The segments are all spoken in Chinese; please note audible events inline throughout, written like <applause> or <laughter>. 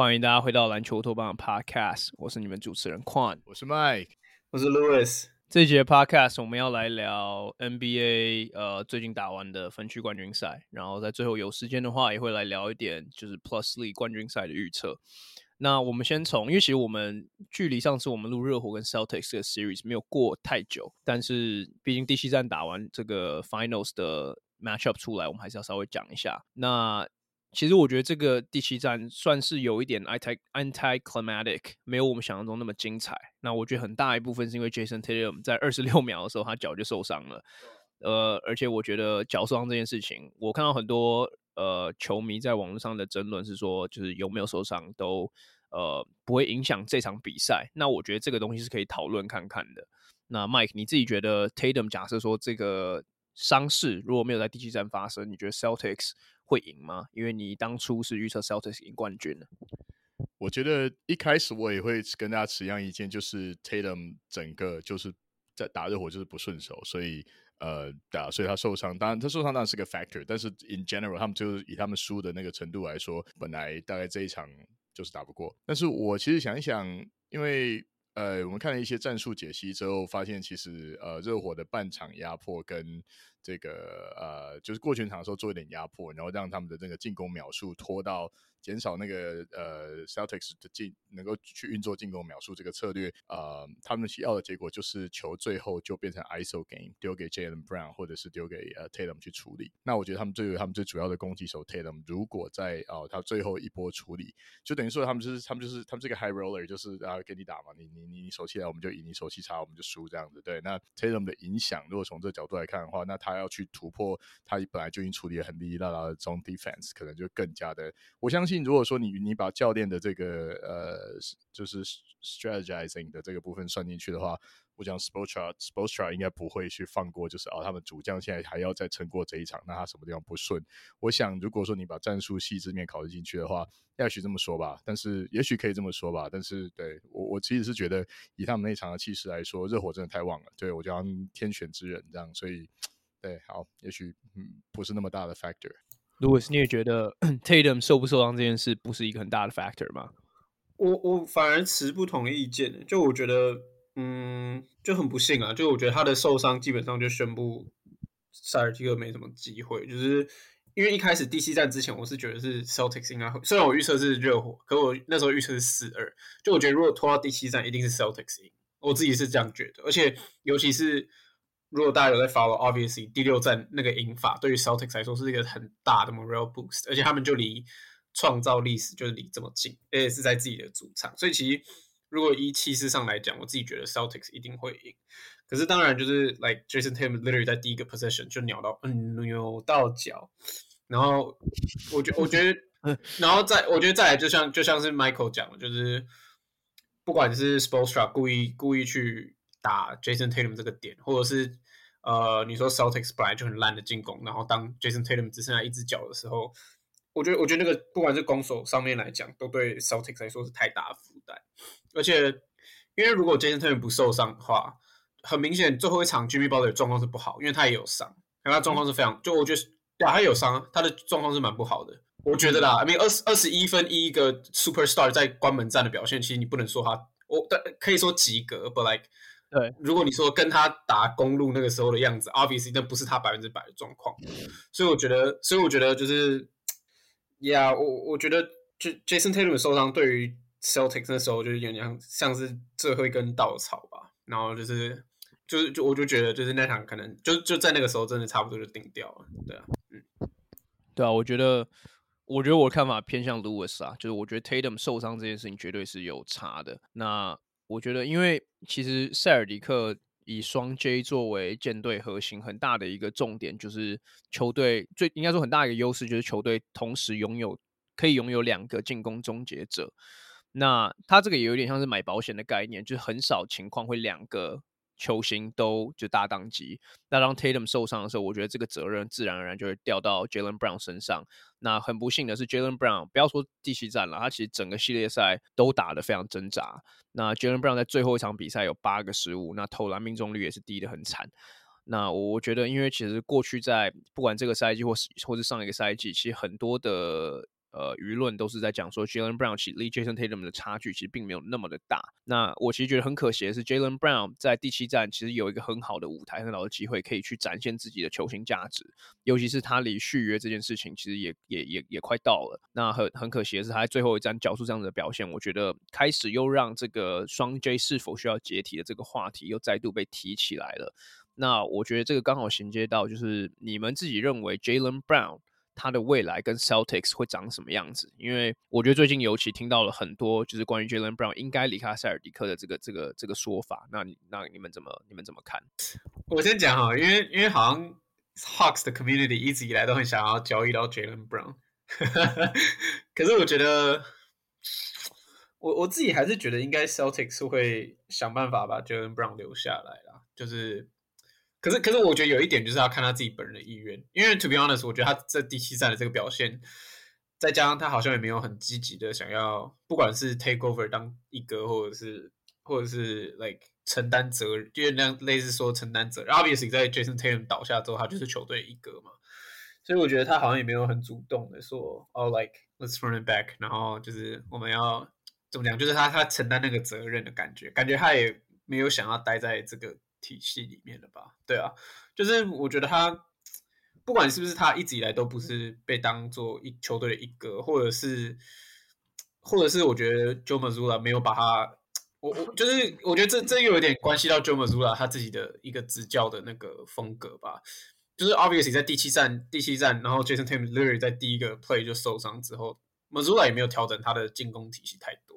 欢迎大家回到篮球托邦的 Podcast，我是你们主持人 Quan，我是 Mike，我是 Louis。这一节 Podcast 我们要来聊 NBA，呃，最近打完的分区冠军赛，然后在最后有时间的话，也会来聊一点就是 Plus League 冠军赛的预测。那我们先从，因为其实我们距离上次我们录热火跟 Celtics 的 Series 没有过太久，但是毕竟第七站打完这个 Finals 的 Matchup 出来，我们还是要稍微讲一下。那其实我觉得这个第七战算是有一点 anti anti climatic，没有我们想象中那么精彩。那我觉得很大一部分是因为 Jason Tatum 在二十六 <laughs> 秒的时候他脚就受伤了，呃，而且我觉得脚受伤这件事情，我看到很多呃球迷在网络上的争论是说，就是有没有受伤都呃不会影响这场比赛。那我觉得这个东西是可以讨论看看的。那 Mike 你自己觉得 Tatum 假设说这个伤势如果没有在第七战发生，你觉得 Celtics 会赢吗？因为你当初是预测 Celtics 赢冠军的。我觉得一开始我也会跟大家持一样意见，就是 Tatum 整个就是在打热火就是不顺手，所以呃打，所以他受伤。当然他受伤当然是个 factor，但是 in general 他们就是以他们输的那个程度来说，本来大概这一场就是打不过。但是我其实想一想，因为呃我们看了一些战术解析之后，发现其实呃热火的半场压迫跟这个呃，就是过全场的时候做一点压迫，然后让他们的那个进攻秒数拖到。减少那个呃，Celtics 的进能够去运作进攻秒数这个策略，呃，他们需要的结果就是球最后就变成 ISO game，丢给 Jalen Brown 或者是丢给呃 Tatum 去处理。那我觉得他们最他们最主要的攻击手 Tatum，如果在哦、呃、他最后一波处理，就等于说他们就是他们就是他们这个 high roller，就是啊给你打嘛，你你你你手气来我们就赢，你手气差我们就输这样子。对，那 Tatum 的影响，如果从这角度来看的话，那他要去突破他本来就已经处理得很利利落落的 zone defense，可能就更加的，我相信。如果说你你把教练的这个呃就是 strategizing 的这个部分算进去的话，我讲 Spoelstra Spoelstra 应该不会去放过，就是哦他们主将现在还要再撑过这一场，那他什么地方不顺？我想如果说你把战术细致面考虑进去的话，也许这么说吧，但是也许可以这么说吧，但是对我我其实是觉得以他们那场的气势来说，热火真的太旺了，对我叫他们天选之人这样，所以对好，也许嗯不是那么大的 factor。如果是你也觉得 <clears throat> Tatum 受不受伤这件事不是一个很大的 factor 吗？我我反而持不同意见。就我觉得，嗯，就很不幸啊。就我觉得他的受伤基本上就宣布塞尔提克没什么机会。就是因为一开始第七战之前，我是觉得是 Celtics 应该会，虽然我预测是热火，可我那时候预测是四二。就我觉得如果拖到第七战，一定是 Celtics 赢。我自己是这样觉得，而且尤其是。如果大家有在 follow，obviously 第六战那个赢法对于 Celtics 来说是一个很大的 morale boost，而且他们就离创造历史就是离这么近，而且是在自己的主场，所以其实如果以气势上来讲，我自己觉得 Celtics 一定会赢。可是当然就是 like Jason Tatum literally 在第一个 possession 就扭到嗯扭到脚，然后我觉我觉得，<laughs> 然后再我觉得再来就像就像是 Michael 讲的，就是不管是 Spoelstra 故意故意去。打 Jason Tatum 这个点，或者是呃，你说 Celtics 本来就很烂的进攻，然后当 Jason Tatum 只剩下一只脚的时候，我觉得我觉得那个不管是攻守上面来讲，都对 Celtics 来说是太大的负担。而且，因为如果 Jason Tatum 不受伤的话，很明显最后一场 Jimmy Butler 状况是不好，因为他也有伤，然后他状况是非常，就我觉得对，他有伤，他的状况是蛮不好的。我觉得啦，I mean 二十二十一分一个 Superstar 在关门战的表现，其实你不能说他，我但可以说及格，But like。对，如果你说跟他打公路那个时候的样子，obviously 那不是他百分之百的状况，所以我觉得，所以我觉得就是，Yeah，我我觉得就 Jason Tatum 的受伤对于 Celtics 那时候就是有点像像是最后一根稻草吧，然后就是就是就我就觉得就是那场可能就就在那个时候真的差不多就定掉了，对啊，嗯，对啊，我觉得我觉得我的看法偏向 Lewis 啊，就是我觉得 Tatum 受伤这件事情绝对是有差的。那我觉得因为其实塞尔迪克。以双 J 作为舰队核心，很大的一个重点就是球队最应该说很大一个优势就是球队同时拥有可以拥有两个进攻终结者。那他这个也有点像是买保险的概念，就是很少情况会两个。球星都就大当机，那当 Tatum 受伤的时候，我觉得这个责任自然而然就会掉到 Jalen Brown 身上。那很不幸的是，Jalen Brown 不要说第七战了，他其实整个系列赛都打得非常挣扎。那 Jalen Brown 在最后一场比赛有八个失误，那投篮命中率也是低得很惨。那我觉得，因为其实过去在不管这个赛季或是或是上一个赛季，其实很多的。呃，舆论都是在讲说，Jalen Brown 其实离 Jason Tatum 的差距其实并没有那么的大。那我其实觉得很可惜的是，Jalen Brown 在第七战其实有一个很好的舞台、很好的机会，可以去展现自己的球星价值。尤其是他离续约这件事情，其实也也也也快到了。那很很可惜的是，他在最后一战缴出这样子的表现，我觉得开始又让这个双 J 是否需要解体的这个话题又再度被提起来了。那我觉得这个刚好衔接到，就是你们自己认为 Jalen Brown。他的未来跟 Celtics 会长什么样子？因为我觉得最近尤其听到了很多，就是关于 Jalen Brown 应该离开塞尔迪克的这个这个这个说法。那那你们怎么你们怎么看？我先讲哈，因为因为好像 Hawks 的 community 一直以来都很想要交易到 Jalen Brown，<laughs> 可是我觉得我我自己还是觉得应该 Celtics 会想办法把 Jalen Brown 留下来啦，就是。可是，可是，我觉得有一点就是要看他自己本人的意愿，因为 to be honest，我觉得他这第七战的这个表现，再加上他好像也没有很积极的想要，不管是 take over 当一哥，或者是，或者是 like 承担责任，就是那样类似说承担责任。Obviously，在 Jason Tatum 倒下之后，他就是球队一哥嘛，所以我觉得他好像也没有很主动的说，哦、，like let's run it back，然后就是我们要怎么讲，就是他他承担那个责任的感觉，感觉他也没有想要待在这个。体系里面的吧，对啊，就是我觉得他不管是不是他一直以来都不是被当做一球队的一哥，或者是或者是我觉得 Joe Mazzulla 没有把他，我我就是我觉得这这又有点关系到 Joe Mazzulla 他自己的一个执教的那个风格吧，就是 Obviously 在第七战第七战，然后 Jason Tatum 在第一个 play 就受伤之后，Mazula 也没有调整他的进攻体系太多，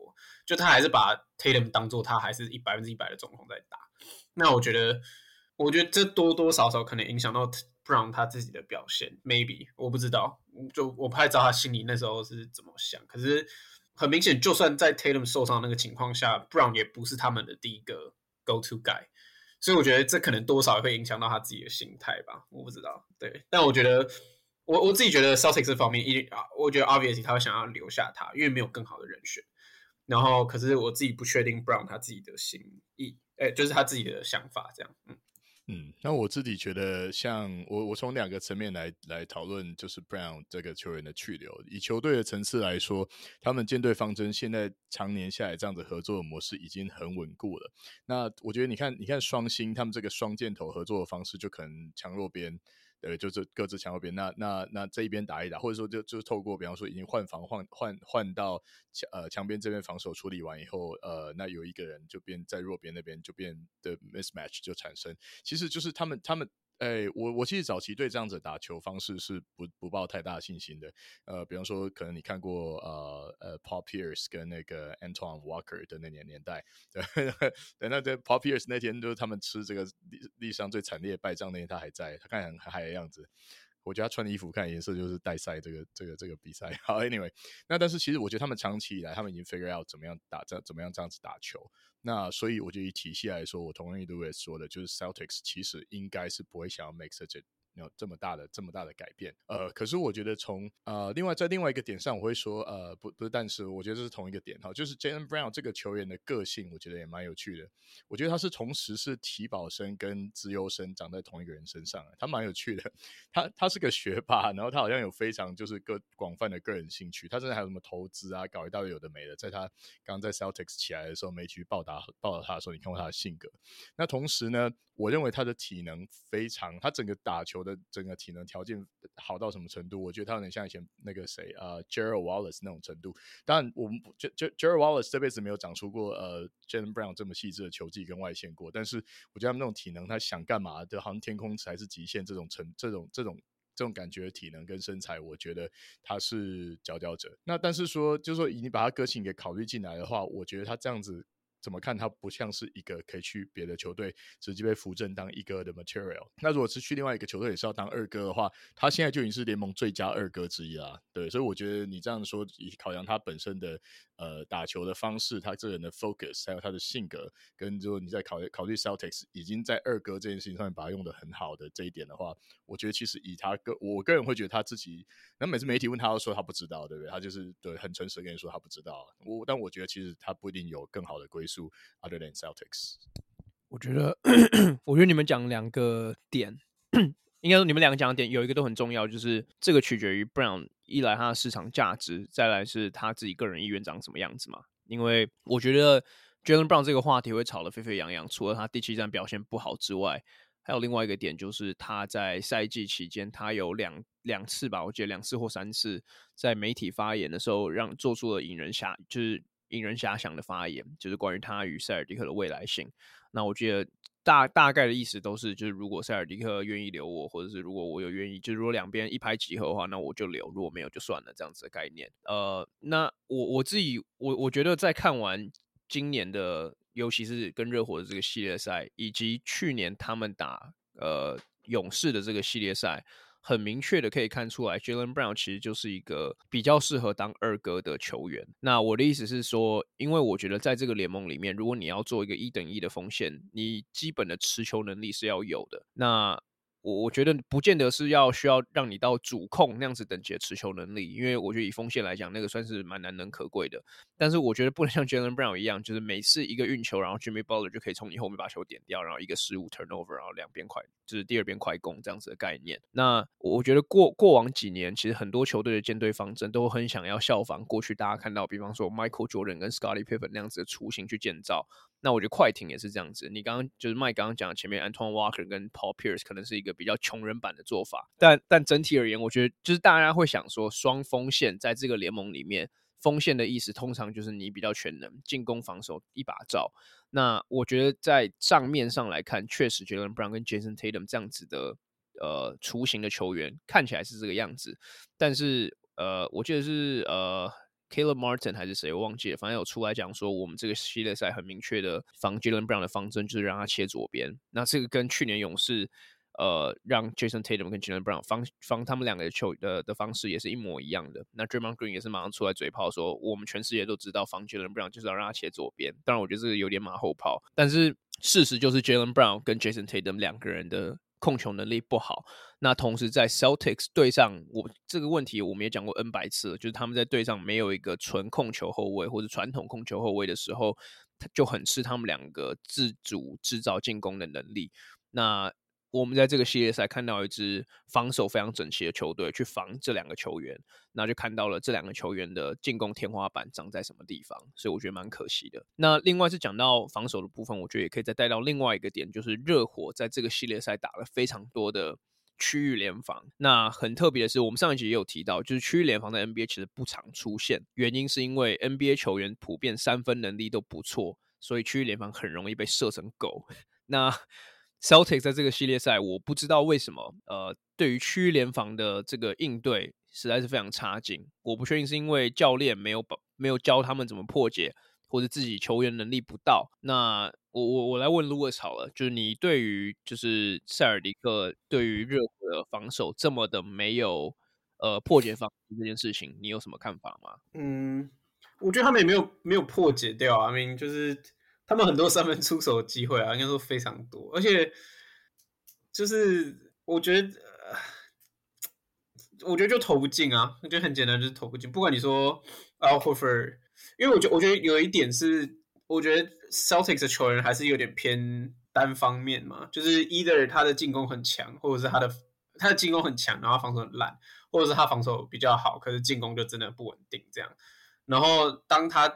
就他还是把 Tatum 当做他还是一百分之一百的总统在打。那我觉得，我觉得这多多少少可能影响到 Brown 他自己的表现，maybe 我不知道，就我不太知道他心里那时候是怎么想。可是很明显，就算在 Tatum 受伤那个情况下，Brown 也不是他们的第一个 go to guy，所以我觉得这可能多少也会影响到他自己的心态吧。我不知道，对，但我觉得我我自己觉得 Celtics 这方面一啊，我觉得 obviously 他会想要留下他，因为没有更好的人选。然后，可是我自己不确定 Brown 他自己的心意。哎，就是他自己的想法，这样，嗯嗯。那我自己觉得像，我我从两个层面来来讨论，就是 Brown 这个球员的去留。以球队的层次来说，他们舰队方针现在常年下来这样子合作的模式已经很稳固了。那我觉得，你看，你看双星他们这个双箭头合作的方式，就可能强弱边。对，就是各自墙后边，那那那这一边打一打，或者说就就透过，比方说已经换防换换换到墙呃墙边这边防守处理完以后，呃，那有一个人就变在弱边那边就变的 mismatch 就产生，其实就是他们他们。哎，我我其实早期对这样子打球方式是不不抱太大信心的。呃，比方说，可能你看过呃呃 Paul Pierce 跟那个 Antoine Walker 的那年年代，<laughs> 对，等那这 Paul Pierce 那天就是他们吃这个历历史上最惨烈败仗那天，他还在，他看很嗨的样子。我觉得他穿的衣服看颜色就是带赛这个这个这个比赛。好，Anyway，那但是其实我觉得他们长期以来，他们已经 figure out 怎么样打这怎么样这样子打球。那所以我觉得以体系来说，我同意 Louis 说的，就是 Celtics 其实应该是不会想要 make such a 有这么大的这么大的改变，呃，可是我觉得从呃另外在另外一个点上，我会说呃不不是，但是我觉得这是同一个点哈，就是 Jalen Brown 这个球员的个性，我觉得也蛮有趣的。我觉得他是同时是体保生跟资优生长在同一个人身上，他蛮有趣的。他他是个学霸，然后他好像有非常就是个广泛的个人兴趣，他甚至还有什么投资啊，搞一大堆有的没的。在他刚在 Celtics 起来的时候，媒体报答报道他的时候，你看过他的性格。那同时呢，我认为他的体能非常，他整个打球。的整个体能条件好到什么程度？我觉得他有点像以前那个谁呃 Gerald Wallace 那种程度。当然，我们 J e r r l Wallace 这辈子没有长出过呃，Jalen Brown 这么细致的球技跟外线过。但是我觉得他们那种体能，他想干嘛，就好像天空才是极限这种程这种这种这种感觉的体能跟身材，我觉得他是佼佼者。那但是说，就是说你把他个性给考虑进来的话，我觉得他这样子。怎么看他不像是一个可以去别的球队直接被扶正当一哥的 material？那如果是去另外一个球队也是要当二哥的话，他现在就已经是联盟最佳二哥之一啦。对，所以我觉得你这样说，以考量他本身的呃打球的方式，他这人的 focus，还有他的性格，跟如果你在考虑考虑 Celtics 已经在二哥这件事情上面把他用的很好的这一点的话，我觉得其实以他个我个人会觉得他自己，那每次媒体问他都说他不知道，对不对？他就是对很诚实跟你说他不知道。我但我觉得其实他不一定有更好的归宿 Other than Celtics，我觉得，<clears throat> 我觉得你们讲两个点，应该说你们两个讲的点有一个都很重要，就是这个取决于 Brown 一来他的市场价值，再来是他自己个人意愿长什么样子嘛。因为我觉得 Jalen Brown 这个话题会吵得沸沸扬扬，除了他第七战表现不好之外，还有另外一个点就是他在赛季期间，他有两两次吧，我记得两次或三次在媒体发言的时候，让做出了引人遐就是。引人遐想的发言，就是关于他与塞尔迪克的未来性。那我觉得大大概的意思都是，就是如果塞尔迪克愿意留我，或者是如果我有愿意，就是如果两边一拍即合的话，那我就留；如果没有就算了，这样子的概念。呃，那我我自己我我觉得在看完今年的，尤其是跟热火的这个系列赛，以及去年他们打呃勇士的这个系列赛。很明确的可以看出来，Jaylen Brown 其实就是一个比较适合当二哥的球员。那我的意思是说，因为我觉得在这个联盟里面，如果你要做一个一等一的锋线，你基本的持球能力是要有的。那我我觉得不见得是要需要让你到主控那样子等级的持球能力，因为我觉得以锋线来讲，那个算是蛮难能可贵的。但是我觉得不能像 Jalen Brown 一样，就是每次一个运球，然后 Jimmy Butler 就可以从你后面把球点掉，然后一个失误 turnover，然后两边快就是第二边快攻这样子的概念。那我觉得过过往几年，其实很多球队的建队方针都很想要效仿过去大家看到，比方说 Michael Jordan 跟 Scottie Pippen 那样子的雏形去建造。那我觉得快艇也是这样子。你刚刚就是麦刚刚讲前面 Anton Walker 跟 Paul Pierce 可能是一个比较穷人版的做法，但但整体而言，我觉得就是大家会想说，双锋线在这个联盟里面，锋线的意思通常就是你比较全能，进攻防守一把罩。那我觉得在账面上来看，确实 Jalen Brown 跟 Jason Tatum 这样子的呃雏形的球员看起来是这个样子，但是呃，我记得是呃。Caleb Martin 还是谁，我忘记了。反正有出来讲说，我们这个系列赛很明确的防 Jalen Brown 的方针就是让他切左边。那这个跟去年勇士呃让 Jason Tatum 跟 Jalen Brown 防防他们两个的球的的方式也是一模一样的。那 Draymond Green 也是马上出来嘴炮说，我们全世界都知道防 Jalen Brown 就是要让他切左边。当然，我觉得这个有点马后炮，但是事实就是 Jalen Brown 跟 Jason Tatum 两个人的。控球能力不好，那同时在 Celtics 队上，我这个问题我们也讲过 N 百次了，就是他们在队上没有一个纯控球后卫或者传统控球后卫的时候，他就很吃他们两个自主制造进攻的能力。那我们在这个系列赛看到一支防守非常整齐的球队去防这两个球员，那就看到了这两个球员的进攻天花板长在什么地方，所以我觉得蛮可惜的。那另外是讲到防守的部分，我觉得也可以再带到另外一个点，就是热火在这个系列赛打了非常多的区域联防。那很特别的是，我们上一集也有提到，就是区域联防的 NBA 其实不常出现，原因是因为 NBA 球员普遍三分能力都不错，所以区域联防很容易被射成狗。<laughs> 那 Celtics 在这个系列赛，我不知道为什么，呃，对于区联防的这个应对实在是非常差劲。我不确定是因为教练没有把没有教他们怎么破解，或者自己球员能力不到。那我我我来问 Louis 好了，就是你对于就是塞尔迪克对于热火的防守这么的没有呃破解方这件事情，你有什么看法吗？嗯，我觉得他们也没有没有破解掉啊，I mean 就是。他们很多三分出手的机会啊，应该说非常多，而且就是我觉得，我觉得就投不进啊，我觉得很简单，就是投不进。不管你说 Al Horford，因为我觉得我觉得有一点是，我觉得 Celtics 的球员还是有点偏单方面嘛，就是 either 他的进攻很强，或者是他的他的进攻很强，然后防守很烂，或者是他防守比较好，可是进攻就真的不稳定这样。然后当他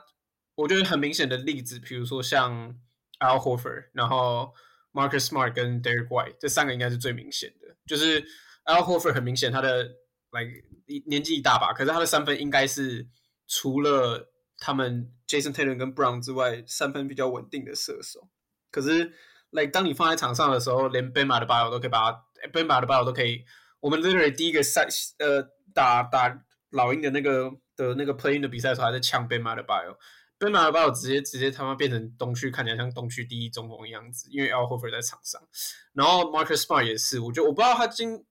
我觉得很明显的例子，比如说像 Al Horford，然后 Marcus Smart 跟 Derek White 这三个应该是最明显的。就是 Al Horford 很明显他的 like 年纪一大把，可是他的三分应该是除了他们 Jason Tatum 跟 Brown 之外，三分比较稳定的射手。可是 like 当你放在场上的时候，连 Bam Adebayo 都可以把他 Bam Adebayo 都可以。我们 literally 第一个赛呃打打老鹰的那个的那个 playing 的比赛的时候，还在抢 Bam Adebayo。Bam Adebayo 直接直接他妈变成东区看起来像东区第一中锋的样子，因为 Al Horford 在场上。然后 Marcus Smart 也是，我觉得我不知道他今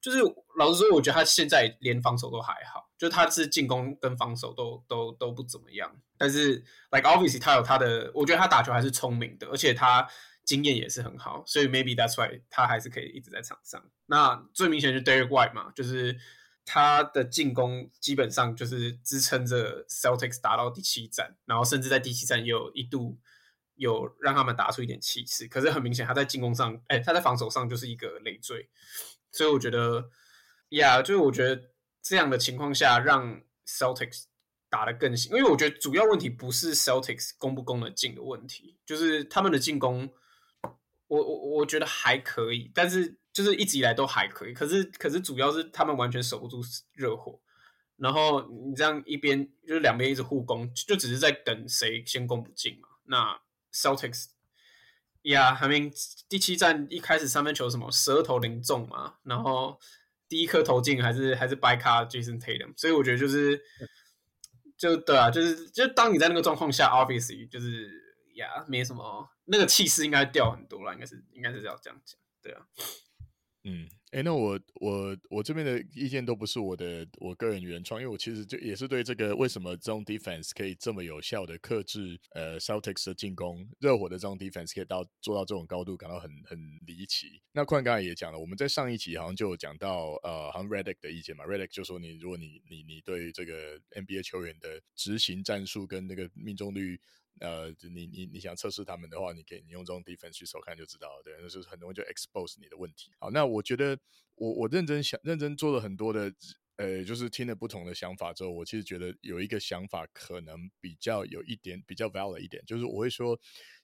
就是老实说，我觉得他现在连防守都还好，就他是进攻跟防守都都都不怎么样。但是 like obviously 他有他的，我觉得他打球还是聪明的，而且他经验也是很好，所以 maybe that's why 他还是可以一直在场上。那最明显就 Derek White 嘛，就是。他的进攻基本上就是支撑着 Celtics 打到第七战，然后甚至在第七战也有一度有让他们打出一点气势。可是很明显，他在进攻上，哎，他在防守上就是一个累赘。所以我觉得，呀、就是我觉得这样的情况下让 Celtics 打得更行，因为我觉得主要问题不是 Celtics 攻不攻得进的问题，就是他们的进攻，我我我觉得还可以，但是。就是一直以来都还可以，可是可是主要是他们完全守不住热火，然后你这样一边就是两边一直互攻，就只是在等谁先攻不进嘛。那 Celtics，呀，还没第七战一开始三分球什么舌头零中嘛，然后第一颗投进还是还是白卡 Jason Tatum，所以我觉得就是就对啊，就是就当你在那个状况下，obviously 就是呀没什么那个气势应该掉很多了，应该是应该是要这样讲，对啊。嗯，哎、那我我我这边的意见都不是我的我个人原创，因为我其实就也是对这个为什么这种 defense 可以这么有效的克制呃 Celtics 的进攻，热火的这种 defense 可以到做到这种高度感到很很离奇。那宽刚才也讲了，我们在上一期好像就有讲到呃，好像 Redick 的意见嘛，Redick 就说你如果你你你对这个 NBA 球员的执行战术跟那个命中率。呃，你你你想测试他们的话，你可以你用这种 defense 去手看就知道了，对，那就是很容易就 expose 你的问题。好，那我觉得我我认真想认真做了很多的，呃，就是听了不同的想法之后，我其实觉得有一个想法可能比较有一点比较 valid 一点，就是我会说，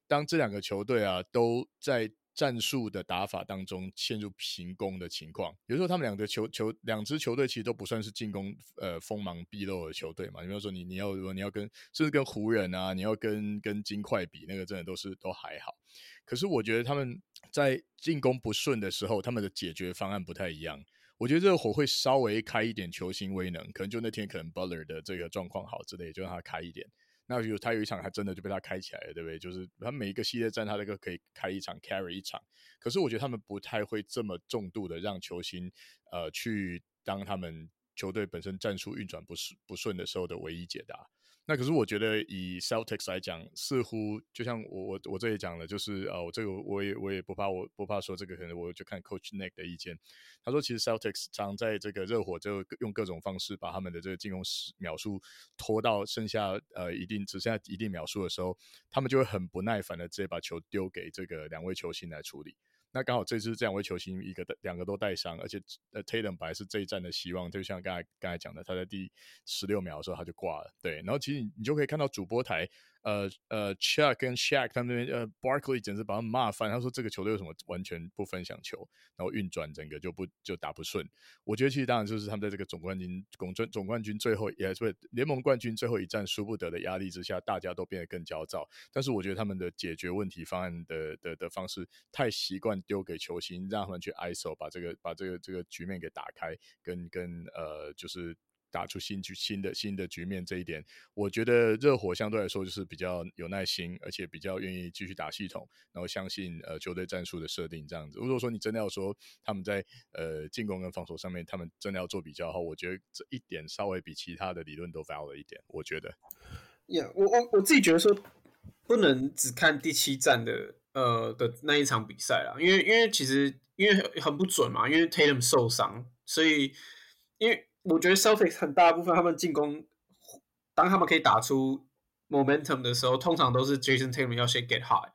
当这两个球队啊都在。战术的打法当中陷入平攻的情况，有时候他们两个球球两支球队其实都不算是进攻呃锋芒毕露的球队嘛。比方说你你要如果你要跟甚至跟湖人啊，你要跟跟金块比，那个真的都是都还好。可是我觉得他们在进攻不顺的时候，他们的解决方案不太一样。我觉得这个火会稍微开一点球星威能，可能就那天可能 Butler 的这个状况好之类，就让他开一点。那比如他有一场还真的就被他开起来了，对不对？就是他每一个系列战他那个可以开一场 carry 一场，可是我觉得他们不太会这么重度的让球星呃去当他们球队本身战术运转不顺不顺的时候的唯一解答。那可是我觉得以 Celtics 来讲，似乎就像我我我这里讲的，就是呃，我这个我也我也不怕我不怕说这个，可能我就看 Coach Nick 的意见。他说，其实 Celtics 常在这个热火就用各种方式把他们的这个进攻秒数拖到剩下呃一定只剩下一定秒数的时候，他们就会很不耐烦的直接把球丢给这个两位球星来处理。那刚好这支这两位球星一个两个都带伤，而且呃 t a y l o r 白是这一战的希望，就像刚才刚才讲的，他在第十六秒的时候他就挂了，对。然后其实你就可以看到主播台。呃呃，Chuck 跟 Shaq 他们那边，呃，Barkley 简直把他们骂翻。他说这个球队为什么完全不分享球，然后运转整个就不就打不顺。我觉得其实当然就是他们在这个总冠军总总总冠军最后也是联盟冠军最后一战输不得的压力之下，大家都变得更焦躁。但是我觉得他们的解决问题方案的的的方式太习惯丢给球星，让他们去 ISO 把这个把这个这个局面给打开，跟跟呃就是。打出新局新的新的局面，这一点我觉得热火相对来说就是比较有耐心，而且比较愿意继续打系统，然后相信呃球队战术的设定这样子。如果说你真的要说他们在呃进攻跟防守上面，他们真的要做比较的话，我觉得这一点稍微比其他的理论都 valid 一点。我觉得，呀、我我我自己觉得说不能只看第七战的呃的那一场比赛啦，因为因为其实因为很不准嘛，因为 Tatum 受伤，所以因为。我觉得 Celtics 很大部分他们进攻，当他们可以打出 momentum 的时候，通常都是 Jason Tatum 要先 get high，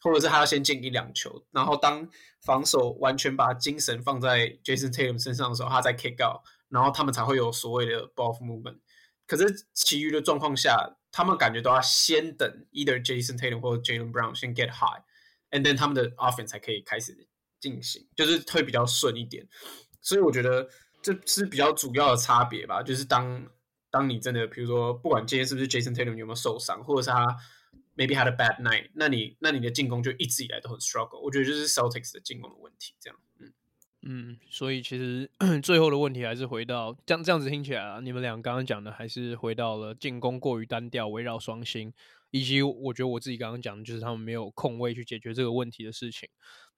或者是他要先进一两球，然后当防守完全把精神放在 Jason Tatum 身上的时候，他再 kick out，然后他们才会有所谓的 ball movement。可是其余的状况下，他们感觉都要先等 either Jason Tatum 或者 Jaylen Brown 先 get high，，and then 他们的 offense 才可以开始进行，就是会比较顺一点。所以我觉得这是比较主要的差别吧，就是当当你真的，比如说不管今天是不是 Jason Tatum 有没有受伤，或者是他 maybe had a bad night，那你那你的进攻就一直以来都很 struggle。我觉得就是 Celtics 的进攻的问题，这样。嗯嗯，所以其实 <clears throat> 最后的问题还是回到这样这样子听起来啊，你们俩刚刚讲的还是回到了进攻过于单调，围绕双星，以及我觉得我自己刚刚讲的就是他们没有空位去解决这个问题的事情。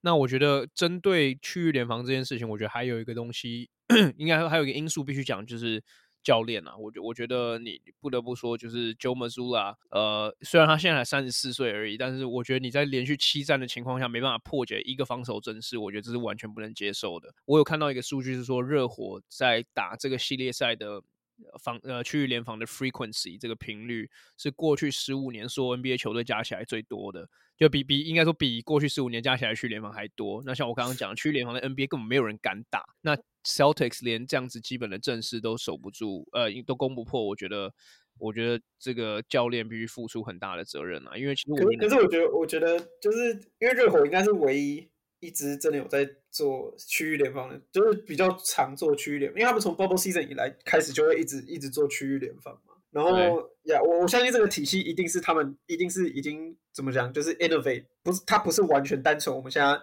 那我觉得针对区域联防这件事情，我觉得还有一个东西，应该还有一个因素必须讲，就是教练啊。我觉我觉得你不得不说，就是 Joe Mazzulla，呃，虽然他现在才三十四岁而已，但是我觉得你在连续七战的情况下没办法破解一个防守阵势，我觉得这是完全不能接受的。我有看到一个数据是说，热火在打这个系列赛的防呃区域联防的 frequency 这个频率是过去十五年所有 NBA 球队加起来最多的。就比比应该说比过去十五年加起来区域联防还多。那像我刚刚讲，区域联防的 NBA 根本没有人敢打。那 Celtics 连这样子基本的阵势都守不住，呃，都攻不破。我觉得，我觉得这个教练必须付出很大的责任啊。因为其实我可是我觉得，我觉得就是因为热火应该是唯一一支真的有在做区域联防的，就是比较常做区域联，因为他们从 Bubble Season 以来开始就会一直一直做区域联防嘛。然后呀，我我相信这个体系一定是他们，一定是已经怎么讲，就是 innovate，不是它不是完全单纯。我们现在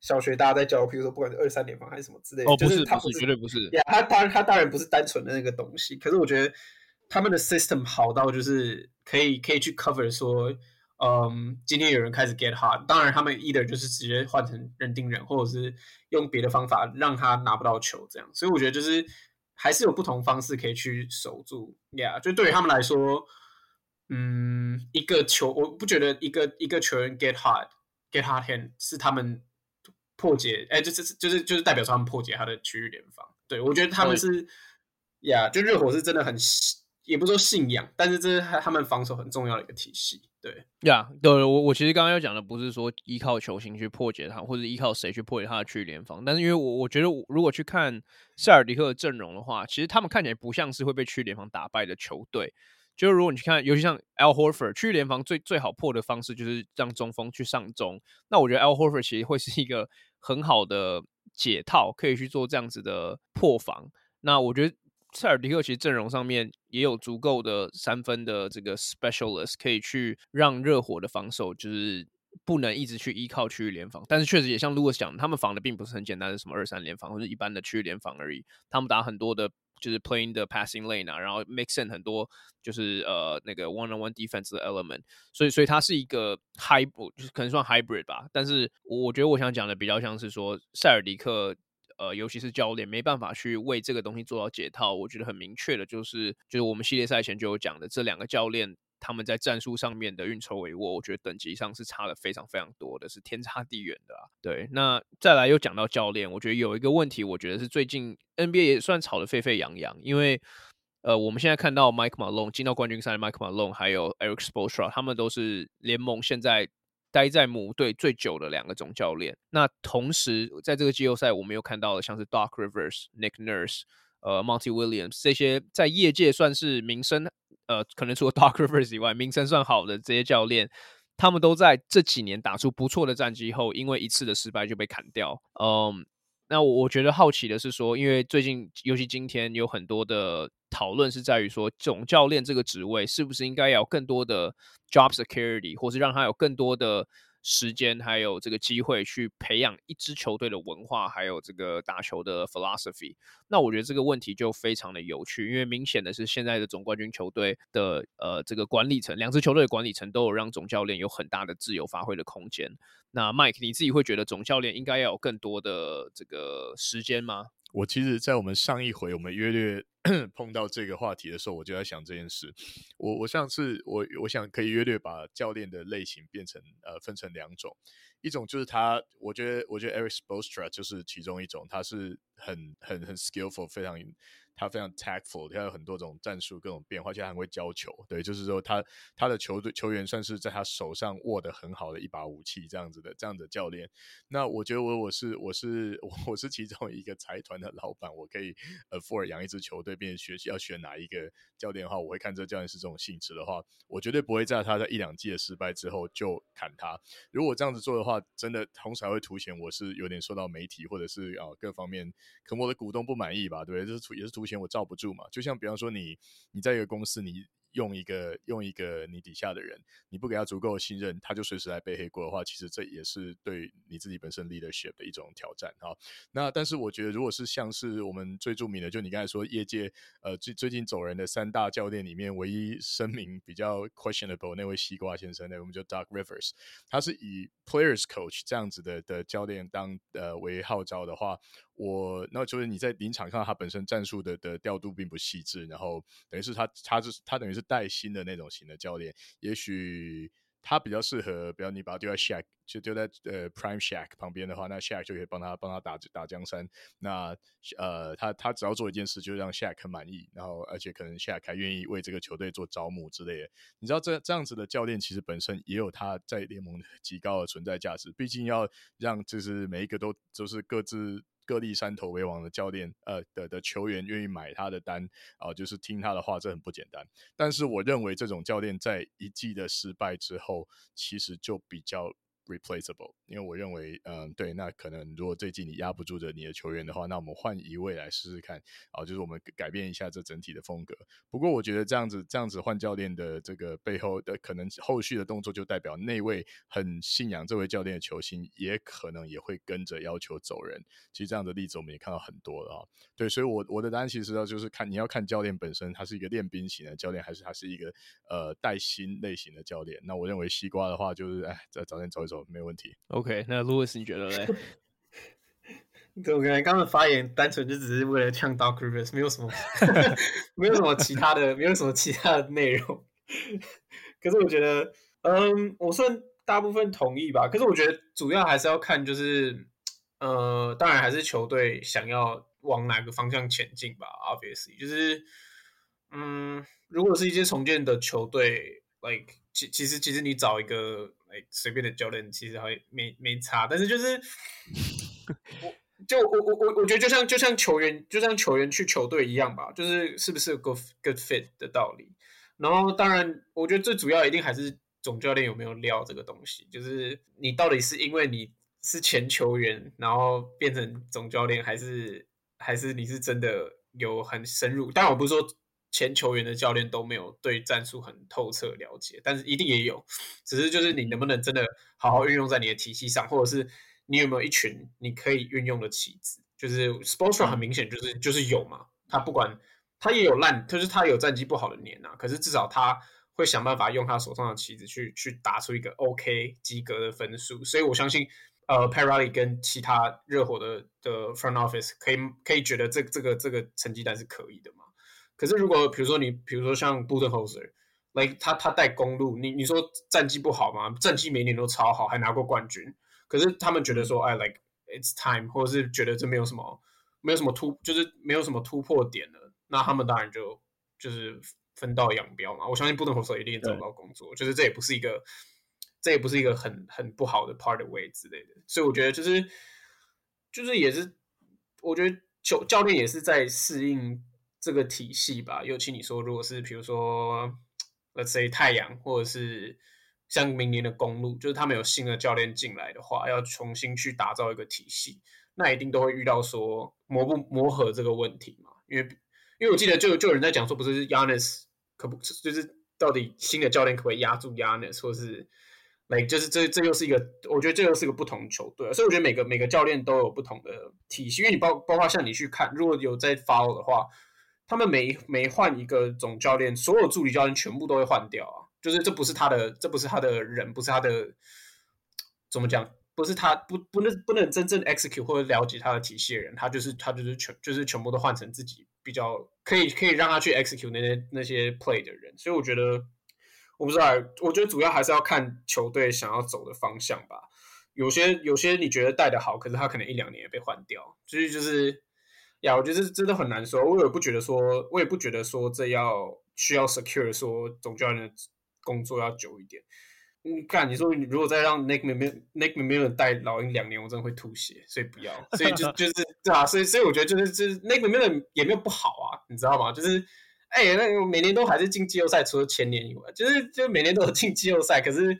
小学大家在教，比如说不管是二三联防还是什么之类的，哦，不是，它不是，绝对不是。呀，它当然它当然不是单纯的那个东西，可是我觉得他们的 system 好到就是可以可以去 cover 说，嗯，今天有人开始 get hard，当然他们 either 就是直接换成人盯人，或者是用别的方法让他拿不到球这样。所以我觉得就是。还是有不同方式可以去守住，Yeah，就对于他们来说，嗯，一个球，我不觉得一个一个球员 get hard get hot hand 是他们破解，哎，就是就是就是代表说他们破解他的区域联防。对，我觉得他们是，Yeah，就热火是真的很，也不说信仰，但是这是他们防守很重要的一个体系。对呀对，我我其实刚刚要讲的不是说依靠球星去破解他，或者依靠谁去破解他的区域联防，但是因为我我觉得我如果去看塞尔迪克的阵容的话，其实他们看起来不像是会被区域联防打败的球队。就是如果你去看，尤其像 Al Horford 区域联防最最好破的方式就是让中锋去上中，那我觉得 Al Horford 其实会是一个很好的解套，可以去做这样子的破防。那我觉得。塞尔迪克其实阵容上面也有足够的三分的这个 specialist，可以去让热火的防守就是不能一直去依靠区域联防，但是确实也像 Louis 讲，他们防的并不是很简单的什么二三联防或者一般的区域联防而已，他们打很多的就是 playing the passing lane 啊，然后 mix in 很多就是呃那个 one on one defense 的 element，所以所以它是一个 hybrid，就是可能算 hybrid 吧，但是我觉得我想讲的比较像是说塞尔迪克。呃，尤其是教练没办法去为这个东西做到解套，我觉得很明确的，就是就是我们系列赛前就有讲的，这两个教练他们在战术上面的运筹帷幄，我觉得等级上是差的非常非常多的，是天差地远的啊。对，那再来又讲到教练，我觉得有一个问题，我觉得是最近 NBA 也算吵得沸沸扬扬，因为呃，我们现在看到 Mike Malone 进到冠军赛 Mike Malone，还有 Eric s p o l s t r a 他们都是联盟现在。待在母队最久的两个总教练，那同时在这个季后赛，我们又看到了像是 Doc Rivers、Nick Nurse、呃 Monty Williams 这些在业界算是名声，呃，可能除了 <laughs> Doc Rivers 以外，名声算好的这些教练，他们都在这几年打出不错的战绩后，因为一次的失败就被砍掉。嗯，那我我觉得好奇的是说，因为最近尤其今天有很多的。讨论是在于说，总教练这个职位是不是应该要有更多的 job security，或是让他有更多的时间，还有这个机会去培养一支球队的文化，还有这个打球的 philosophy。那我觉得这个问题就非常的有趣，因为明显的是现在的总冠军球队的呃这个管理层，两支球队的管理层都有让总教练有很大的自由发挥的空间。那 Mike，你自己会觉得总教练应该要有更多的这个时间吗？我其实，在我们上一回我们约略 <clears throat> 碰到这个话题的时候，我就在想这件事。我我上次我我想可以约略把教练的类型变成呃分成两种，一种就是他，我觉得我觉得 Eric Spostra 就是其中一种，他是很很很 skillful，非常他非常 tactful，他有很多种战术各种变化，而且他很会教球。对，就是说他他的球队球员算是在他手上握得很好的一把武器，这样子的这样的教练。那我觉得我我是我是我是其中一个财团的老板，我可以 afford 养一支球队，并学习要选哪一个教练的话，我会看这教练是这种性质的话，我绝对不会在他在一两季的失败之后就砍他。如果这样子做的话，真的同时还会凸显我是有点受到媒体或者是啊各方面可能我的股东不满意吧，对就？是也是凸目前我罩不住嘛。就像比方说你你在一个公司你。用一个用一个你底下的人，你不给他足够的信任，他就随时来背黑锅的话，其实这也是对你自己本身 leadership 的一种挑战啊。那但是我觉得，如果是像是我们最著名的，就你刚才说业界呃最最近走人的三大教练里面，唯一声名比较 questionable 那位西瓜先生，那我们就 Doc Rivers，他是以 players coach 这样子的的教练当呃为号召的话。我那就是你在临场看到他本身战术的的调度并不细致，然后等于是他他是他等于是带薪的那种型的教练，也许他比较适合，比如你把他丢在 Shaq 就丢在呃 Prime Shaq 旁边的话，那 Shaq 就可以帮他帮他打打江山。那呃他他只要做一件事，就让 Shaq 很满意，然后而且可能 Shaq 还愿意为这个球队做招募之类的。你知道这这样子的教练其实本身也有他在联盟极高的存在价值，毕竟要让就是每一个都都是各自。各地山头为王的教练，呃的的球员愿意买他的单啊、就是听他的话，这很不简单。但是我认为这种教练在一季的失败之后，其实就比较。replaceable，因为我认为，嗯，对，那可能如果最近你压不住着你的球员的话，那我们换一位来试试看，啊，就是我们改变一下这整体的风格。不过我觉得这样子这样子换教练的这个背后的可能后续的动作，就代表那位很信仰这位教练的球星，也可能也会跟着要求走人。其实这样的例子我们也看到很多了啊。对，所以我我的答案其实就是看你要看教练本身，他是一个练兵型的教练，还是他是一个呃带薪类型的教练。那我认为西瓜的话，就是哎，在早点走一走。没问题。OK，那 Louis 你觉得嘞？<laughs> 对，我感觉刚刚的发言单纯就只是为了呛 Doc Rivers，没有什么，<laughs> 没有什么其他的，没有什么其他的内容。可是我觉得，嗯，我算大部分同意吧。可是我觉得主要还是要看，就是，呃，当然还是球队想要往哪个方向前进吧。Obviously，就是，嗯，如果是一些重建的球队，like，其其实其实你找一个。哎，随便的教练其实还没没差，但是就是，<laughs> 我就我我我我觉得就像就像球员就像球员去球队一样吧，就是是不是有 good good fit 的道理。然后当然，我觉得最主要一定还是总教练有没有料这个东西，就是你到底是因为你是前球员，然后变成总教练，还是还是你是真的有很深入？当然我不是说。前球员的教练都没有对战术很透彻了解，但是一定也有，只是就是你能不能真的好好运用在你的体系上，或者是你有没有一群你可以运用的棋子？就是 Spoelstra 很明显就是就是有嘛，他不管他也有烂，就是他有战绩不好的年啊，可是至少他会想办法用他手上的棋子去去打出一个 OK 及格的分数，所以我相信呃 Pat Riley 跟其他热火的的 Front Office 可以可以觉得这这个这个成绩单是可以的嘛。可是，如果比如说你，比如说像 Budenholzer，like 他他带公路，你你说战绩不好吗？战绩每年都超好，还拿过冠军。可是他们觉得说，哎，like it's time，或者是觉得这没有什么，没有什么突，就是没有什么突破点了。那他们当然就就是分道扬镳嘛。我相信 Budenholzer 一定找不到工作，就是这也不是一个，这也不是一个很很不好的 part way 之类的。所以我觉得就是就是也是，我觉得球教练也是在适应。这个体系吧，尤其你说，如果是比如说，let's say 太阳，或者是像明年的公鹿，就是他们有新的教练进来的话，要重新去打造一个体系，那一定都会遇到说磨不磨合这个问题嘛。因为，因为我记得就就有人在讲说，不是 Giannis 可不就是到底新的教练可不可以压住 Giannis，或是 like 就是这这又是一个，我觉得这又是一个不同球队，所以我觉得每个每个教练都有不同的体系，因为你包包括像你去看，如果有在 follow 的话。他们每每换一个总教练，所有助理教练全部都会换掉啊！就是这不是他的，这不是他的人，不是他的，怎么讲？不是他不不能不能真正 execute 或者了解他的体系的人，他就是他就是全就是全部都换成自己比较可以可以让他去 execute 那些那些 play 的人。所以我觉得我不知道，我觉得主要还是要看球队想要走的方向吧。有些有些你觉得带的好，可是他可能一两年也被换掉，所以就是。呀，我觉得这真的很难说。我也不觉得说，我也不觉得说这要需要 secure 说总教练的工作要久一点。你看，你说你如果再让 Nick McMillan Nick McMillan 带老鹰两年，我真的会吐血，所以不要。所以就 <laughs> 就是对啊，所以所以我觉得就是就是 Nick McMillan 也没有不好啊，你知道吗？就是哎、欸，那每年都还是进季后赛，除了前年以外，就是就每年都有进季后赛，可是